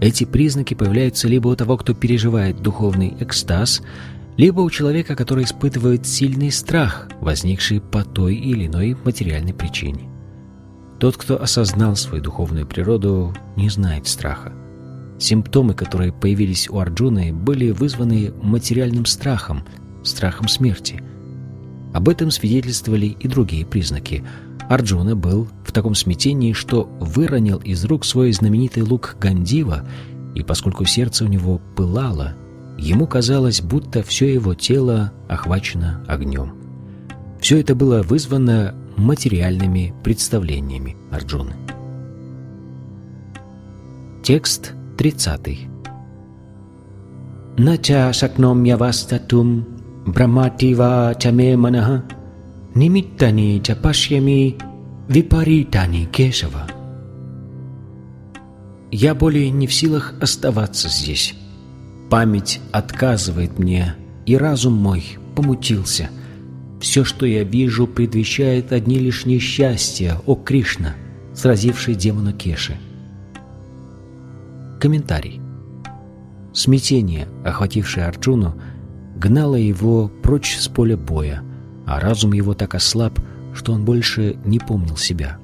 Эти признаки появляются либо у того, кто переживает духовный экстаз, либо у человека, который испытывает сильный страх, возникший по той или иной материальной причине. Тот, кто осознал свою духовную природу, не знает страха. Симптомы, которые появились у Арджуны, были вызваны материальным страхом – страхом смерти. Об этом свидетельствовали и другие признаки. Арджуна был в таком смятении, что выронил из рук свой знаменитый лук Гандива, и поскольку сердце у него пылало, ему казалось, будто все его тело охвачено огнем. Все это было вызвано материальными представлениями Арджуны. Текст 30. «Нача шакномьявастатум Брахматива чаме манах нимиттани ча пашьями випаритани кешава. Я более не в силах оставаться здесь. Память отказывает мне, и разум мой помутился. Все, что я вижу, предвещает одни лишь несчастья, о Кришна, сразивший демона Кеши. Комментарий. Смятение, охватившее Арджуну, гнала его прочь с поля боя, а разум его так ослаб, что он больше не помнил себя.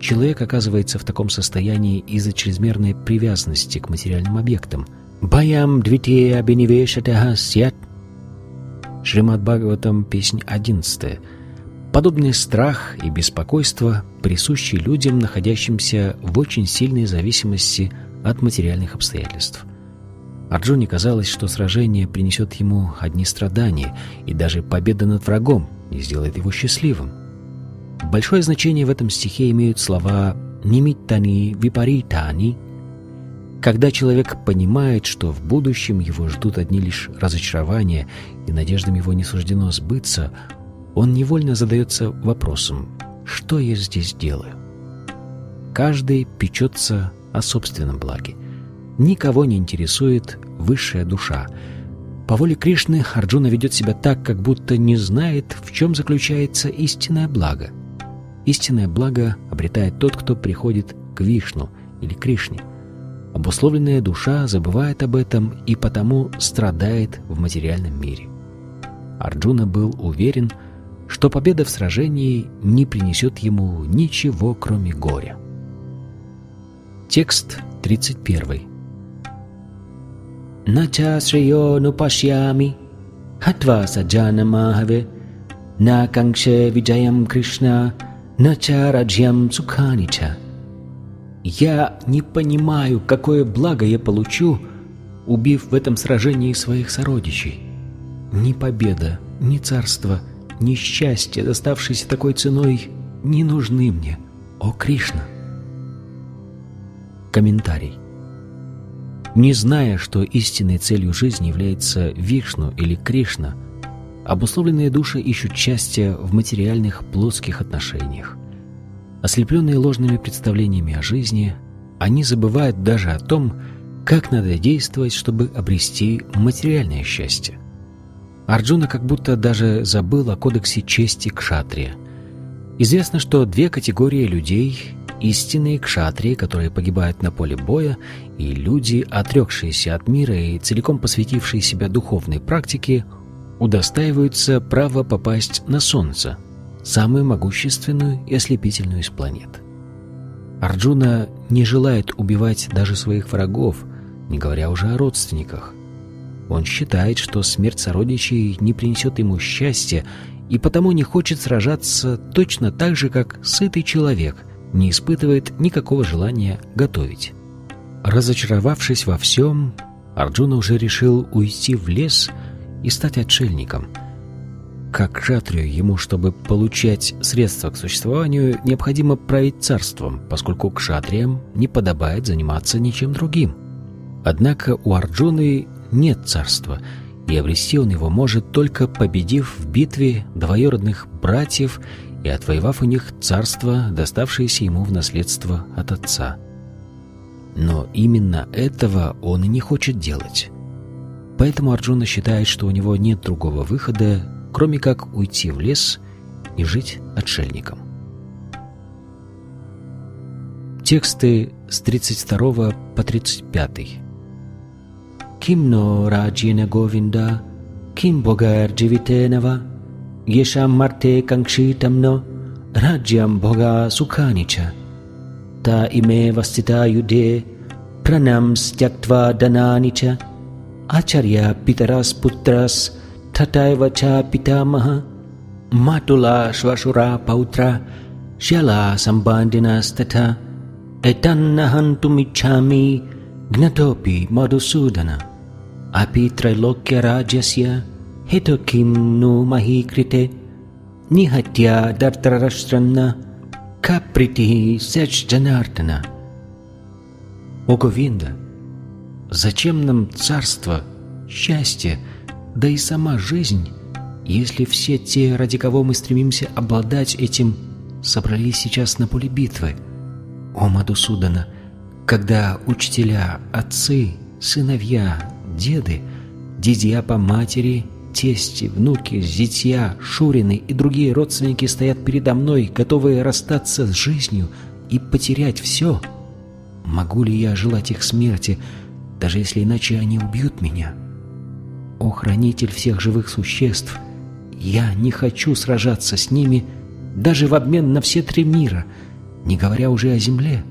Человек оказывается в таком состоянии из-за чрезмерной привязанности к материальным объектам. «Баям двитея беневешатаха сят» Шримад Бхагаватам, песнь 11 Подобный страх и беспокойство присущи людям, находящимся в очень сильной зависимости от материальных обстоятельств. Арджуне казалось, что сражение принесет ему одни страдания, и даже победа над врагом не сделает его счастливым. Большое значение в этом стихе имеют слова «нимиттани випаритани», когда человек понимает, что в будущем его ждут одни лишь разочарования, и надеждам его не суждено сбыться, он невольно задается вопросом «что я здесь делаю?». Каждый печется о собственном благе. Никого не интересует высшая душа. По воле Кришны Арджуна ведет себя так, как будто не знает, в чем заключается истинное благо. истинное благо обретает тот, кто приходит к Вишну или Кришне. Обусловленная душа забывает об этом и потому страдает в материальном мире. Арджуна был уверен, что победа в сражении не принесет ему ничего, кроме горя. Текст 31. Нача среё нупашьями, хатва саджана махаве, на канкше виджаям Кришна, нача раджьям сукханича. Я не понимаю, какое благо я получу, убив в этом сражении своих сородичей. Ни победа, ни царство, ни счастье, доставшееся такой ценой, не нужны мне, о Кришна. Комментарий. Не зная, что истинной целью жизни является Вишну или Кришна, обусловленные души ищут счастья в материальных плотских отношениях. Ослепленные ложными представлениями о жизни, они забывают даже о том, как надо действовать, чтобы обрести материальное счастье. Арджуна как будто даже забыл о кодексе чести кшатрия. Известно, что две категории людей истинные кшатрии, которые погибают на поле боя, и люди, отрекшиеся от мира и целиком посвятившие себя духовной практике, удостаиваются права попасть на Солнце, самую могущественную и ослепительную из планет. Арджуна не желает убивать даже своих врагов, не говоря уже о родственниках. Он считает, что смерть сородичей не принесет ему счастья, и потому не хочет сражаться точно так же, как сытый человек – не испытывает никакого желания готовить. Разочаровавшись во всем, Арджуна уже решил уйти в лес и стать отшельником. Как шатрию ему, чтобы получать средства к существованию, необходимо править царством, поскольку к шатриям не подобает заниматься ничем другим. Однако у Арджуны нет царства, и обрести он его может только победив в битве двоюродных братьев и отвоевав у них царство, доставшееся ему в наследство от отца. Но именно этого он и не хочет делать. Поэтому Арджуна считает, что у него нет другого выхода, кроме как уйти в лес и жить отшельником. Тексты с 32 по 35. Кимно раджина говинда, ким богар дживитенава, ешам марте канкшитамно, раджям бога суканича, та име вастита юде, пранам стяктва дананича, ачарья питарас путрас, Tataeva cha pitamaha Matula shvashura pautra Shala sambandhinastata Etannahantumichami Gnatopi madhusudana Api trailokya rajasya Hetu kim nu mahi krite Nihatya dartarashtrana Каприти сеч Джанардена. О Говинда, зачем нам царство, счастье, да и сама жизнь, если все те, ради кого мы стремимся обладать этим, собрались сейчас на поле битвы? О Мадусудана, когда учителя, отцы, сыновья, деды, дядья по матери тести, внуки, зятья, шурины и другие родственники стоят передо мной, готовые расстаться с жизнью и потерять все. Могу ли я желать их смерти, даже если иначе они убьют меня? О, хранитель всех живых существ, я не хочу сражаться с ними даже в обмен на все три мира, не говоря уже о земле.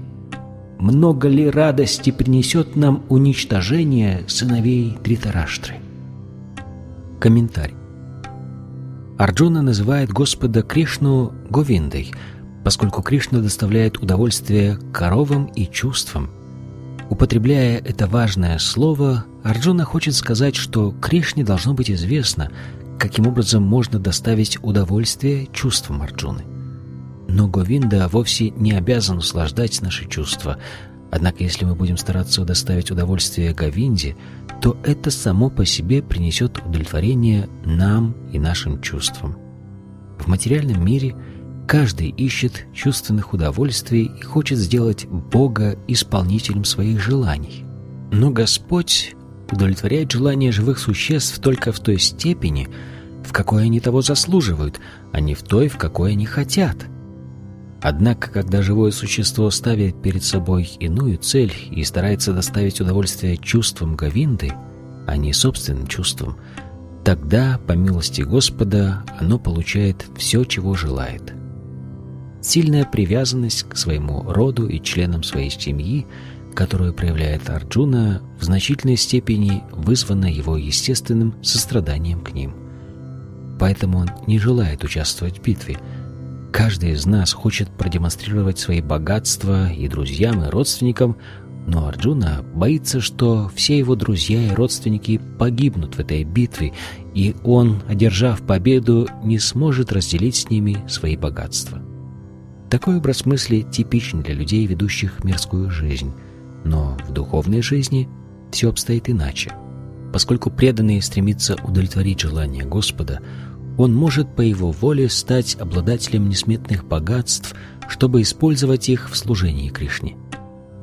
Много ли радости принесет нам уничтожение сыновей Тритараштры? Комментарий. Арджуна называет Господа Кришну Говиндой, поскольку Кришна доставляет удовольствие коровам и чувствам. Употребляя это важное слово, Арджуна хочет сказать, что Кришне должно быть известно, каким образом можно доставить удовольствие чувствам Арджуны. Но Говинда вовсе не обязан услаждать наши чувства, однако если мы будем стараться доставить удовольствие Говинде – то это само по себе принесет удовлетворение нам и нашим чувствам. В материальном мире каждый ищет чувственных удовольствий и хочет сделать Бога исполнителем своих желаний. Но Господь удовлетворяет желания живых существ только в той степени, в какой они того заслуживают, а не в той, в какой они хотят. Однако, когда живое существо ставит перед собой иную цель и старается доставить удовольствие чувствам Говинды, а не собственным чувствам, тогда, по милости Господа, оно получает все, чего желает. Сильная привязанность к своему роду и членам своей семьи, которую проявляет Арджуна, в значительной степени вызвана его естественным состраданием к ним. Поэтому он не желает участвовать в битве – Каждый из нас хочет продемонстрировать свои богатства и друзьям, и родственникам, но Арджуна боится, что все его друзья и родственники погибнут в этой битве, и он, одержав победу, не сможет разделить с ними свои богатства. Такой образ мысли типичен для людей, ведущих мирскую жизнь. Но в духовной жизни все обстоит иначе. Поскольку преданный стремится удовлетворить желания Господа, он может по его воле стать обладателем несметных богатств, чтобы использовать их в служении Кришне.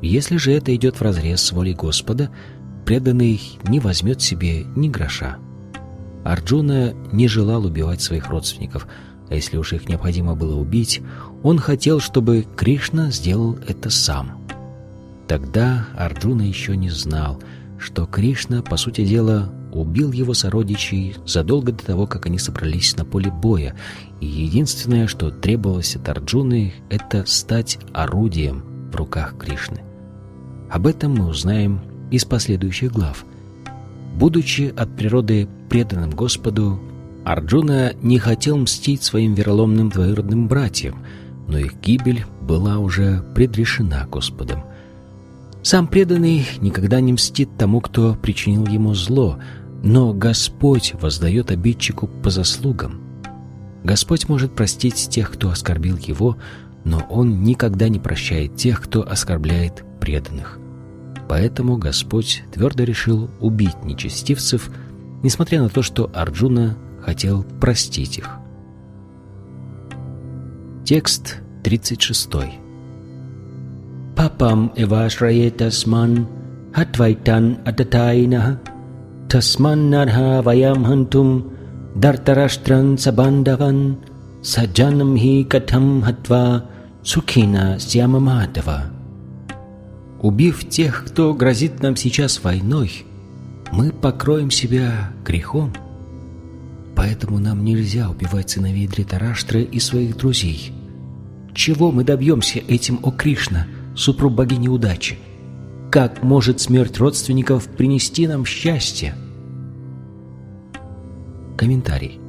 Если же это идет вразрез с волей Господа, преданный не возьмет себе ни гроша. Арджуна не желал убивать своих родственников, а если уж их необходимо было убить, он хотел, чтобы Кришна сделал это сам. Тогда Арджуна еще не знал, что Кришна, по сути дела, убил его сородичей задолго до того, как они собрались на поле боя, и единственное, что требовалось от Арджуны, это стать орудием в руках Кришны. Об этом мы узнаем из последующих глав. Будучи от природы преданным Господу, Арджуна не хотел мстить своим вероломным двоюродным братьям, но их гибель была уже предрешена Господом. Сам преданный никогда не мстит тому, кто причинил ему зло, но Господь воздает обидчику по заслугам. Господь может простить тех, кто оскорбил Его, но Он никогда не прощает тех, кто оскорбляет преданных. Поэтому Господь твердо решил убить нечестивцев, несмотря на то, что Арджуна хотел простить их. Текст 36. Папам эвашрае тасман хатвайтан адатайна тасманнарха ваям хантум дартараштран сабандаван саджанам хи катам хатва сукина сямамадава. Убив тех, кто грозит нам сейчас войной, мы покроем себя грехом. Поэтому нам нельзя убивать сыновей Дритараштры и своих друзей – чего мы добьемся этим, о Кришна, супруг богини удачи? Как может смерть родственников принести нам счастье? Комментарий.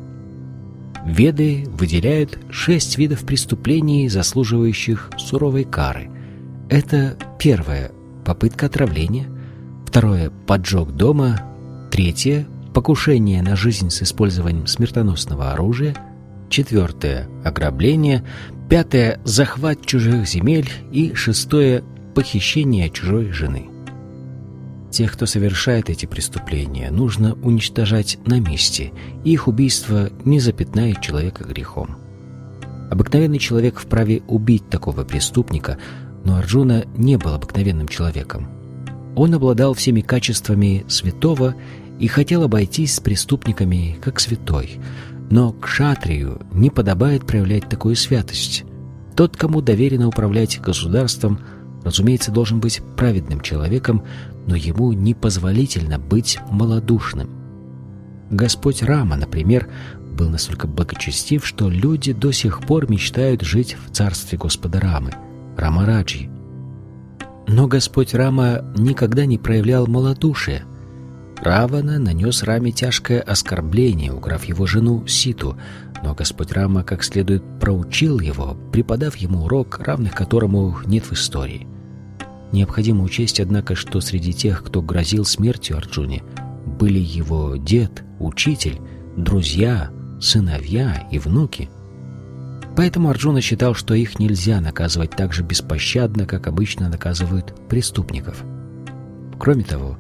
Веды выделяют шесть видов преступлений, заслуживающих суровой кары. Это первое – попытка отравления, второе – поджог дома, третье – покушение на жизнь с использованием смертоносного оружия, четвертое – ограбление, пятое – захват чужих земель и шестое похищение чужой жены. Тех, кто совершает эти преступления, нужно уничтожать на месте, их убийство не запятнает человека грехом. Обыкновенный человек вправе убить такого преступника, но Арджуна не был обыкновенным человеком. Он обладал всеми качествами святого и хотел обойтись с преступниками как святой, но к шатрию не подобает проявлять такую святость. Тот, кому доверено управлять государством – разумеется, должен быть праведным человеком, но ему непозволительно быть малодушным. Господь Рама, например, был настолько благочестив, что люди до сих пор мечтают жить в царстве Господа Рамы, Рамараджи. Но Господь Рама никогда не проявлял малодушия. Равана нанес Раме тяжкое оскорбление, украв его жену Ситу, но Господь Рама как следует проучил его, преподав ему урок, равных которому нет в истории. Необходимо учесть, однако, что среди тех, кто грозил смертью Арджуне, были его дед, учитель, друзья, сыновья и внуки. Поэтому Арджуна считал, что их нельзя наказывать так же беспощадно, как обычно наказывают преступников. Кроме того,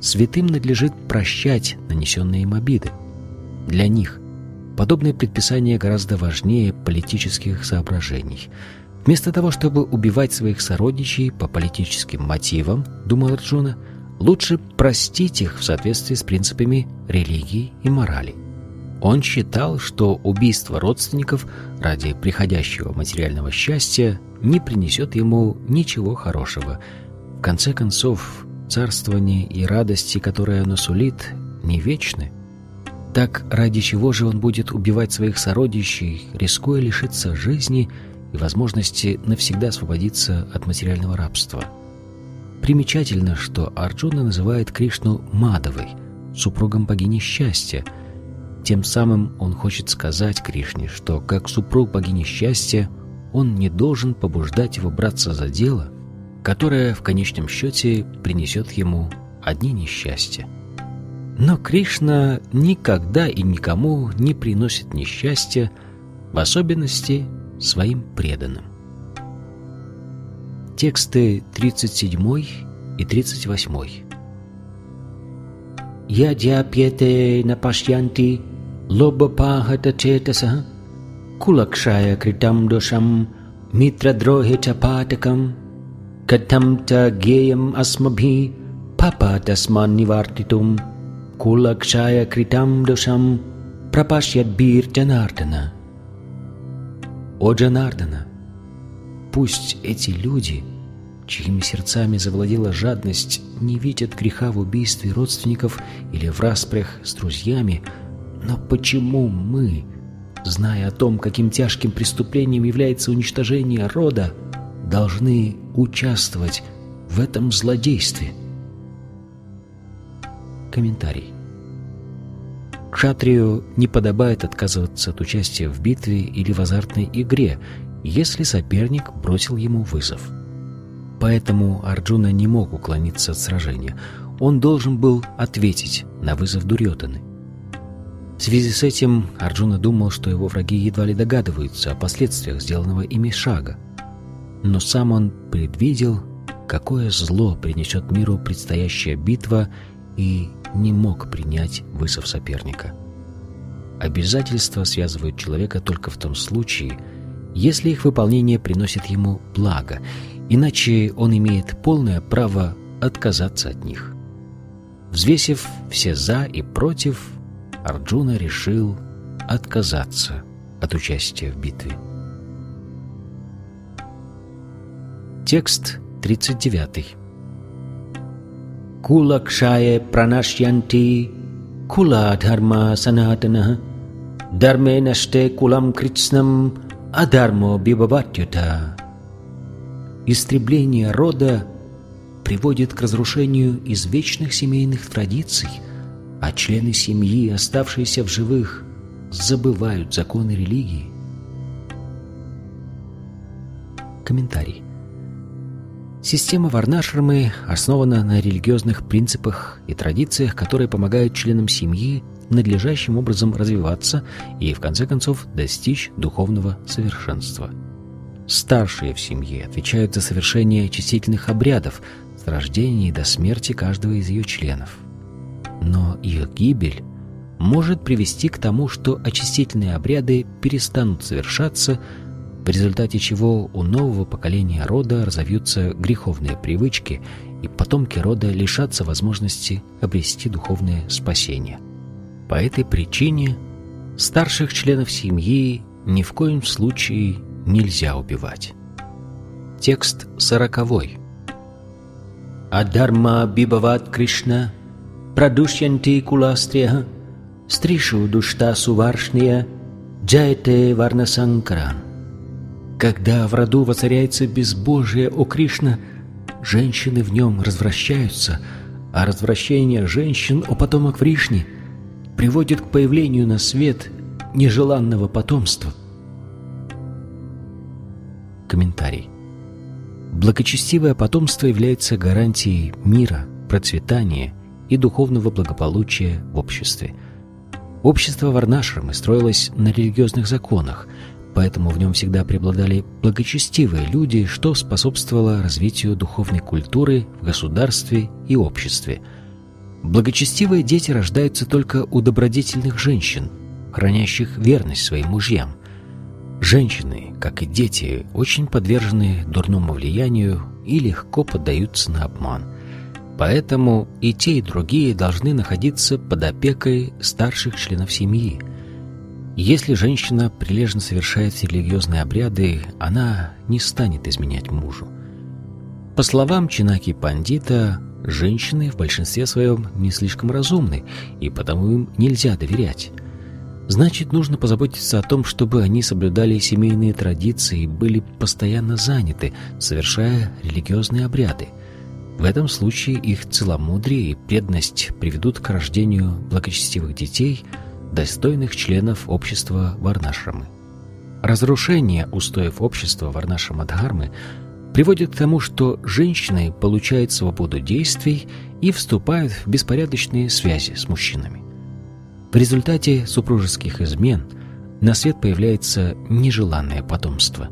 святым надлежит прощать нанесенные им обиды. Для них подобное предписание гораздо важнее политических соображений – Вместо того, чтобы убивать своих сородичей по политическим мотивам, думал Арджуна, лучше простить их в соответствии с принципами религии и морали. Он считал, что убийство родственников ради приходящего материального счастья не принесет ему ничего хорошего. В конце концов, царствование и радости, которые оно сулит, не вечны. Так ради чего же он будет убивать своих сородичей, рискуя лишиться жизни и возможности навсегда освободиться от материального рабства? Примечательно, что Арджуна называет Кришну Мадовой, супругом богини счастья. Тем самым он хочет сказать Кришне, что как супруг богини счастья он не должен побуждать его браться за дело, которое в конечном счете принесет ему одни несчастья. Но Кришна никогда и никому не приносит несчастья, в особенности своим преданным. Тексты 37 и 38. Ядяпьете напашьянти лобапахата четаса кулакшая критам дошам митрадрохе чапатакам та геям асмабхи папатасман нивартитум кулакшая критам душам пропашьядбир Джанардана. О Джанардана, пусть эти люди, чьими сердцами завладела жадность, не видят греха в убийстве родственников или в распрях с друзьями, но почему мы, зная о том, каким тяжким преступлением является уничтожение рода, должны участвовать в этом злодействе? Комментарий. Кшатрию не подобает отказываться от участия в битве или в азартной игре, если соперник бросил ему вызов. Поэтому Арджуна не мог уклониться от сражения. Он должен был ответить на вызов Дурьотаны. В связи с этим Арджуна думал, что его враги едва ли догадываются о последствиях сделанного ими шага. Но сам он предвидел, какое зло принесет миру предстоящая битва и не мог принять вызов соперника. Обязательства связывают человека только в том случае, если их выполнение приносит ему благо, иначе он имеет полное право отказаться от них. Взвесив все «за» и «против», Арджуна решил отказаться от участия в битве. Текст 39. Kulakshaya pranashyanti kula dharma sanatana dharme nashte kulam kritsnam адармо бибаватюта. Истребление рода приводит к разрушению извечных семейных традиций, а члены семьи, оставшиеся в живых, забывают законы религии. Комментарий. Система Варнашрамы основана на религиозных принципах и традициях, которые помогают членам семьи надлежащим образом развиваться и, в конце концов, достичь духовного совершенства. Старшие в семье отвечают за совершение очистительных обрядов с рождения до смерти каждого из ее членов. Но их гибель может привести к тому, что очистительные обряды перестанут совершаться, в результате чего у нового поколения рода разовьются греховные привычки, и потомки рода лишатся возможности обрести духовное спасение. По этой причине старших членов семьи ни в коем случае нельзя убивать. Текст сороковой. Адарма бибават Кришна прадушьянти куластрия стришу душта суваршния джайте варнасанкаран когда в роду воцаряется безбожие, о Кришна, женщины в нем развращаются, а развращение женщин, о потомок Вришни, приводит к появлению на свет нежеланного потомства. Комментарий. Благочестивое потомство является гарантией мира, процветания и духовного благополучия в обществе. Общество Варнашрамы строилось на религиозных законах – поэтому в нем всегда преобладали благочестивые люди, что способствовало развитию духовной культуры в государстве и обществе. Благочестивые дети рождаются только у добродетельных женщин, хранящих верность своим мужьям. Женщины, как и дети, очень подвержены дурному влиянию и легко поддаются на обман. Поэтому и те, и другие должны находиться под опекой старших членов семьи – Если женщина прилежно совершает религиозные обряды, она не станет изменять мужу. По словам Чинаки Пандита, женщины в большинстве своем не слишком разумны, и потому им нельзя доверять. Значит, нужно позаботиться о том, чтобы они соблюдали семейные традиции и были постоянно заняты, совершая религиозные обряды. В этом случае их целомудрие и преданность приведут к рождению благочестивых детей, достойных членов общества Варнашрамы. Разрушение устоев общества Варнашрамадхармы приводит к тому, что женщины получают свободу действий и вступают в беспорядочные связи с мужчинами. В результате супружеских измен на свет появляется нежеланное потомство.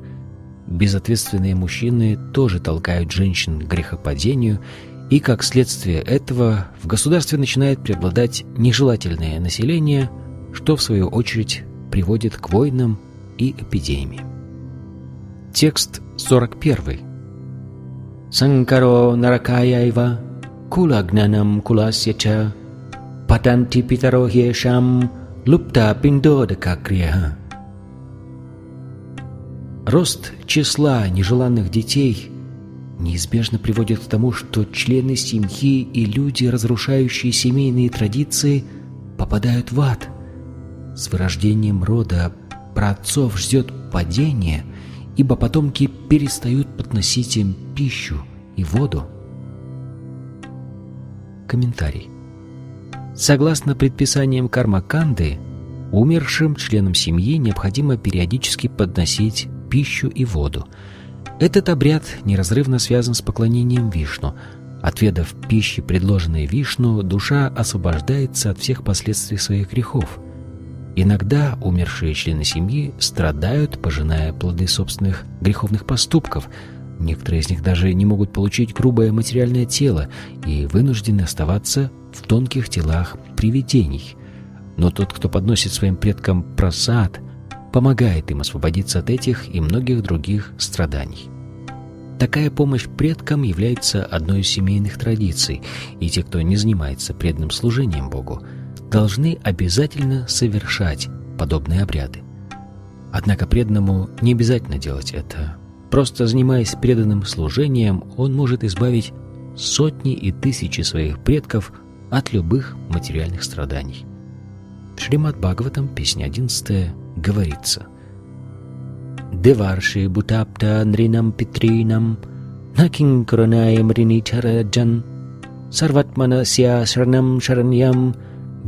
Безответственные мужчины тоже толкают женщин к грехопадению, и как следствие этого в государстве начинает преобладать нежелательное население, что в свою очередь приводит к войнам и эпидемиям. Текст 41. Санкаро наракаяйва кулагнанам куласьяча Патанти питаро хешам лупта пиндодакакрия. Рост числа нежеланных детей неизбежно приводит к тому, что члены семьи и люди, разрушающие семейные традиции, попадают в ад. С вырождением рода праотцов ждет падение, ибо потомки перестают подносить им пищу и воду. Комментарий. Согласно предписаниям кармаканды, умершим членам семьи необходимо периодически подносить пищу и воду. Этот обряд неразрывно связан с поклонением Вишну. Отведав пищи, предложенной Вишну, душа освобождается от всех последствий своих грехов. Иногда умершие члены семьи страдают, пожиная плоды собственных греховных поступков. Некоторые из них даже не могут получить грубое материальное тело и вынуждены оставаться в тонких телах привидений. Но тот, кто подносит своим предкам просад, помогает им освободиться от этих и многих других страданий. Такая помощь предкам является одной из семейных традиций, и те, кто не занимается преданным служением Богу, должны обязательно совершать подобные обряды. Однако преданному не обязательно делать это. Просто занимаясь преданным служением, он может избавить сотни и тысячи своих предков от любых материальных страданий. В Шримад Бхагаватам, песня 11, говорится «Деварши бутапта нринам накин куранаем риничараджан сарватмана ся шранам шараньям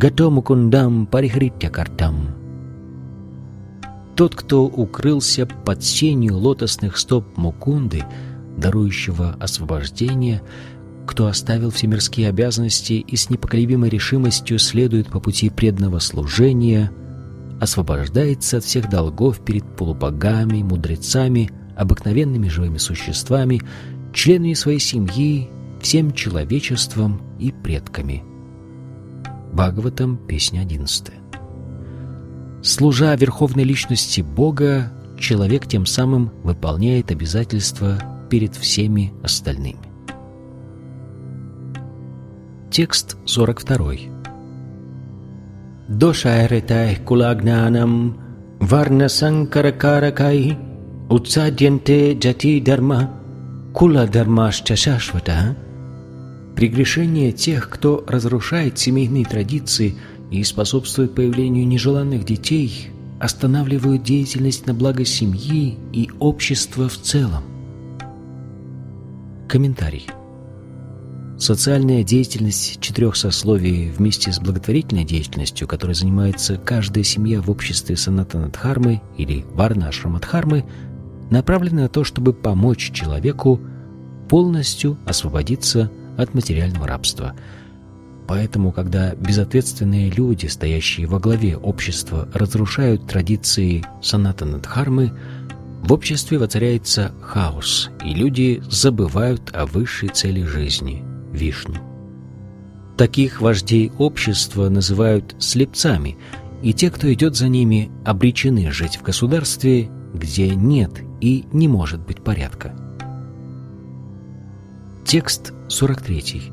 гато мукундам парихритя картам». Тот, кто укрылся под сенью лотосных стоп Мукунды, дарующего освобождение, кто оставил все мирские обязанности и с непоколебимой решимостью следует по пути преданного служения, освобождается от всех долгов перед полубогами, мудрецами, обыкновенными живыми существами, членами своей семьи, всем человечеством и предками. Бхагаватам, песня 11. Служа верховной личности Бога, человек тем самым выполняет обязательства перед всеми остальными. Текст 42. Дошайретай кулагнанам варна санкаракаракай утсадьянте джати дарма кула дармашча шашвата. Прегрешение тех, кто разрушает семейные традиции и способствует появлению нежеланных детей, останавливают деятельность на благо семьи и общества в целом. Комментарий. Социальная деятельность четырех сословий вместе с благотворительной деятельностью, которой занимается каждая семья в обществе Санатанадхармы или Варнашрамадхармы, направлена на то, чтобы помочь человеку полностью освободиться от материального рабства. Поэтому, когда безответственные люди, стоящие во главе общества, разрушают традиции Санатанадхармы, в обществе воцаряется хаос, и люди забывают о высшей цели жизни – Вишну. Таких вождей общества называют слепцами, и те, кто идет за ними, обречены жить в государстве, где нет и не может быть порядка. Текст 43.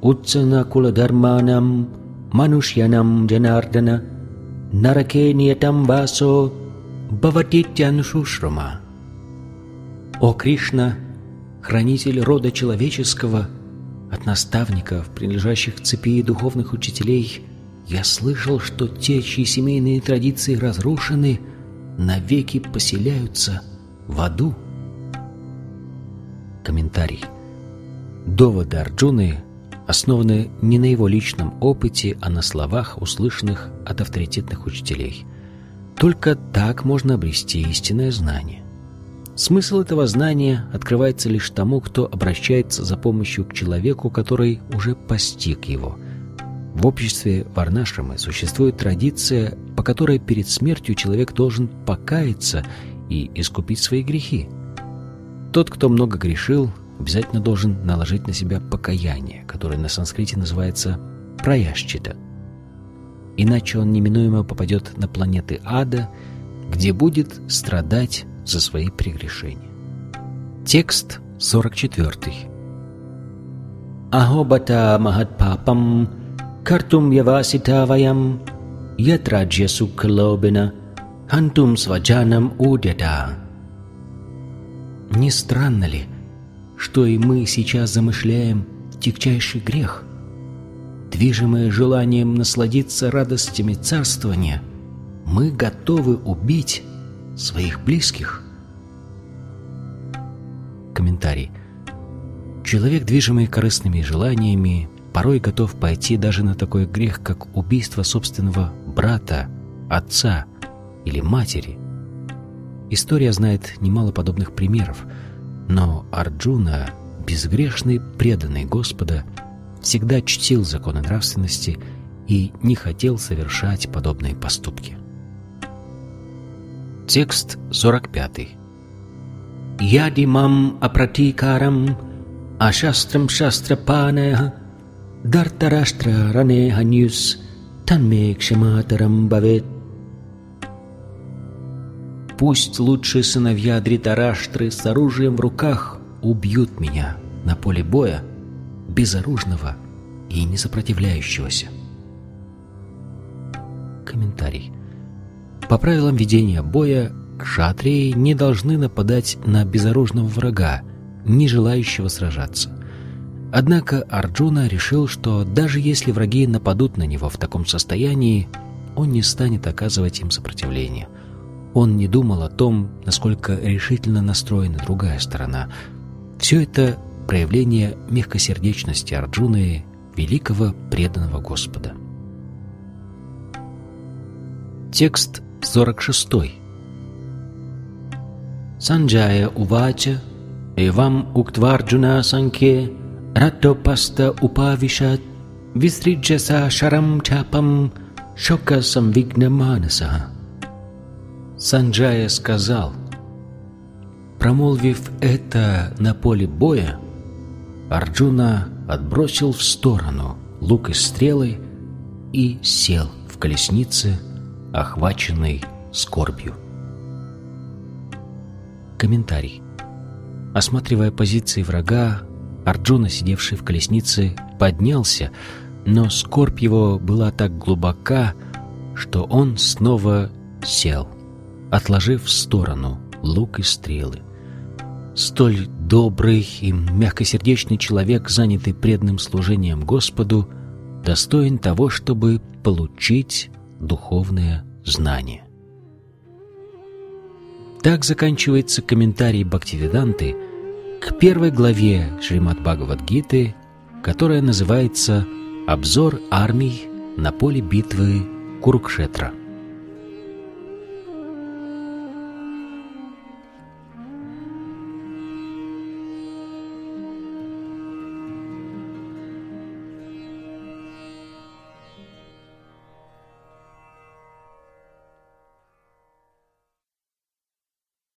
Утсана куладарманам манушьянам джанардана нараке ниятам васо бхаватитянушушрама. О Кришна, хранитель рода человеческого, от наставников, принадлежащих цепи духовных учителей, я слышал, что те, чьи семейные традиции разрушены, навеки поселяются в аду. Комментарий. Доводы Арджуны основаны не на его личном опыте, а на словах, услышанных от авторитетных учителей. Только так можно обрести истинное знание. Смысл этого знания открывается лишь тому, кто обращается за помощью к человеку, который уже постиг его. В обществе Варнашрамы существует традиция, по которой перед смертью человек должен покаяться и искупить свои грехи. Тот, кто много грешил, обязательно должен наложить на себя покаяние, которое на санскрите называется праяшчита. Иначе он неминуемо попадет на планеты ада, где будет страдать за свои прегрешения. Текст 44. Ахобата махатпапам картум явасита ваям ятраджья сукхалобина хантум сваджанам удята. Не странно ли, что и мы сейчас замышляем тягчайший грех? Движимые желанием насладиться радостями царствования, мы готовы убить своих близких. Комментарий. Человек, движимый корыстными желаниями, порой готов пойти даже на такой грех, как убийство собственного брата, отца или матери. История знает немало подобных примеров, но Арджуна, безгрешный, преданный Господа, всегда чтил законы нравственности и не хотел совершать подобные поступки. Текст 45. Ядимам апратикарам ашастрам шастрапанеха дартараштра ранеха ньюс танме кшаматарам бавет. Пусть лучшие сыновья Дритараштры с оружием в руках убьют меня на поле боя, безоружного и несопротивляющегося. Комментарий. По правилам ведения боя, кшатрии не должны нападать на безоружного врага, не желающего сражаться. Однако Арджуна решил, что даже если враги нападут на него в таком состоянии, он не станет оказывать им сопротивление. Он не думал о том, насколько решительно настроена другая сторона. Все это проявление мягкосердечности Арджуны, великого преданного Господа. Текст 46. Санджая Увача, Эвам Уктварджуна Санке, Ратопаста Упавишат, Вистриджаса Шарам Чапам, Шока Самвигна Манаса. Санджая сказал, промолвив это на поле боя, Арджуна отбросил в сторону лук и стрелы и сел в колеснице, охваченный скорбью. Комментарий. Осматривая позиции врага, Арджуна, сидевший в колеснице, поднялся, но скорбь его была так глубока, что он снова сел, отложив в сторону лук и стрелы. Столь добрый и мягкосердечный человек, занятый преданным служением Господу, достоин того, чтобы получить духовное знание. Так заканчивается комментарий Бхактивиданты к первой главе Шримад Бхагавадгиты, которая называется «Обзор армий на поле битвы Курукшетра».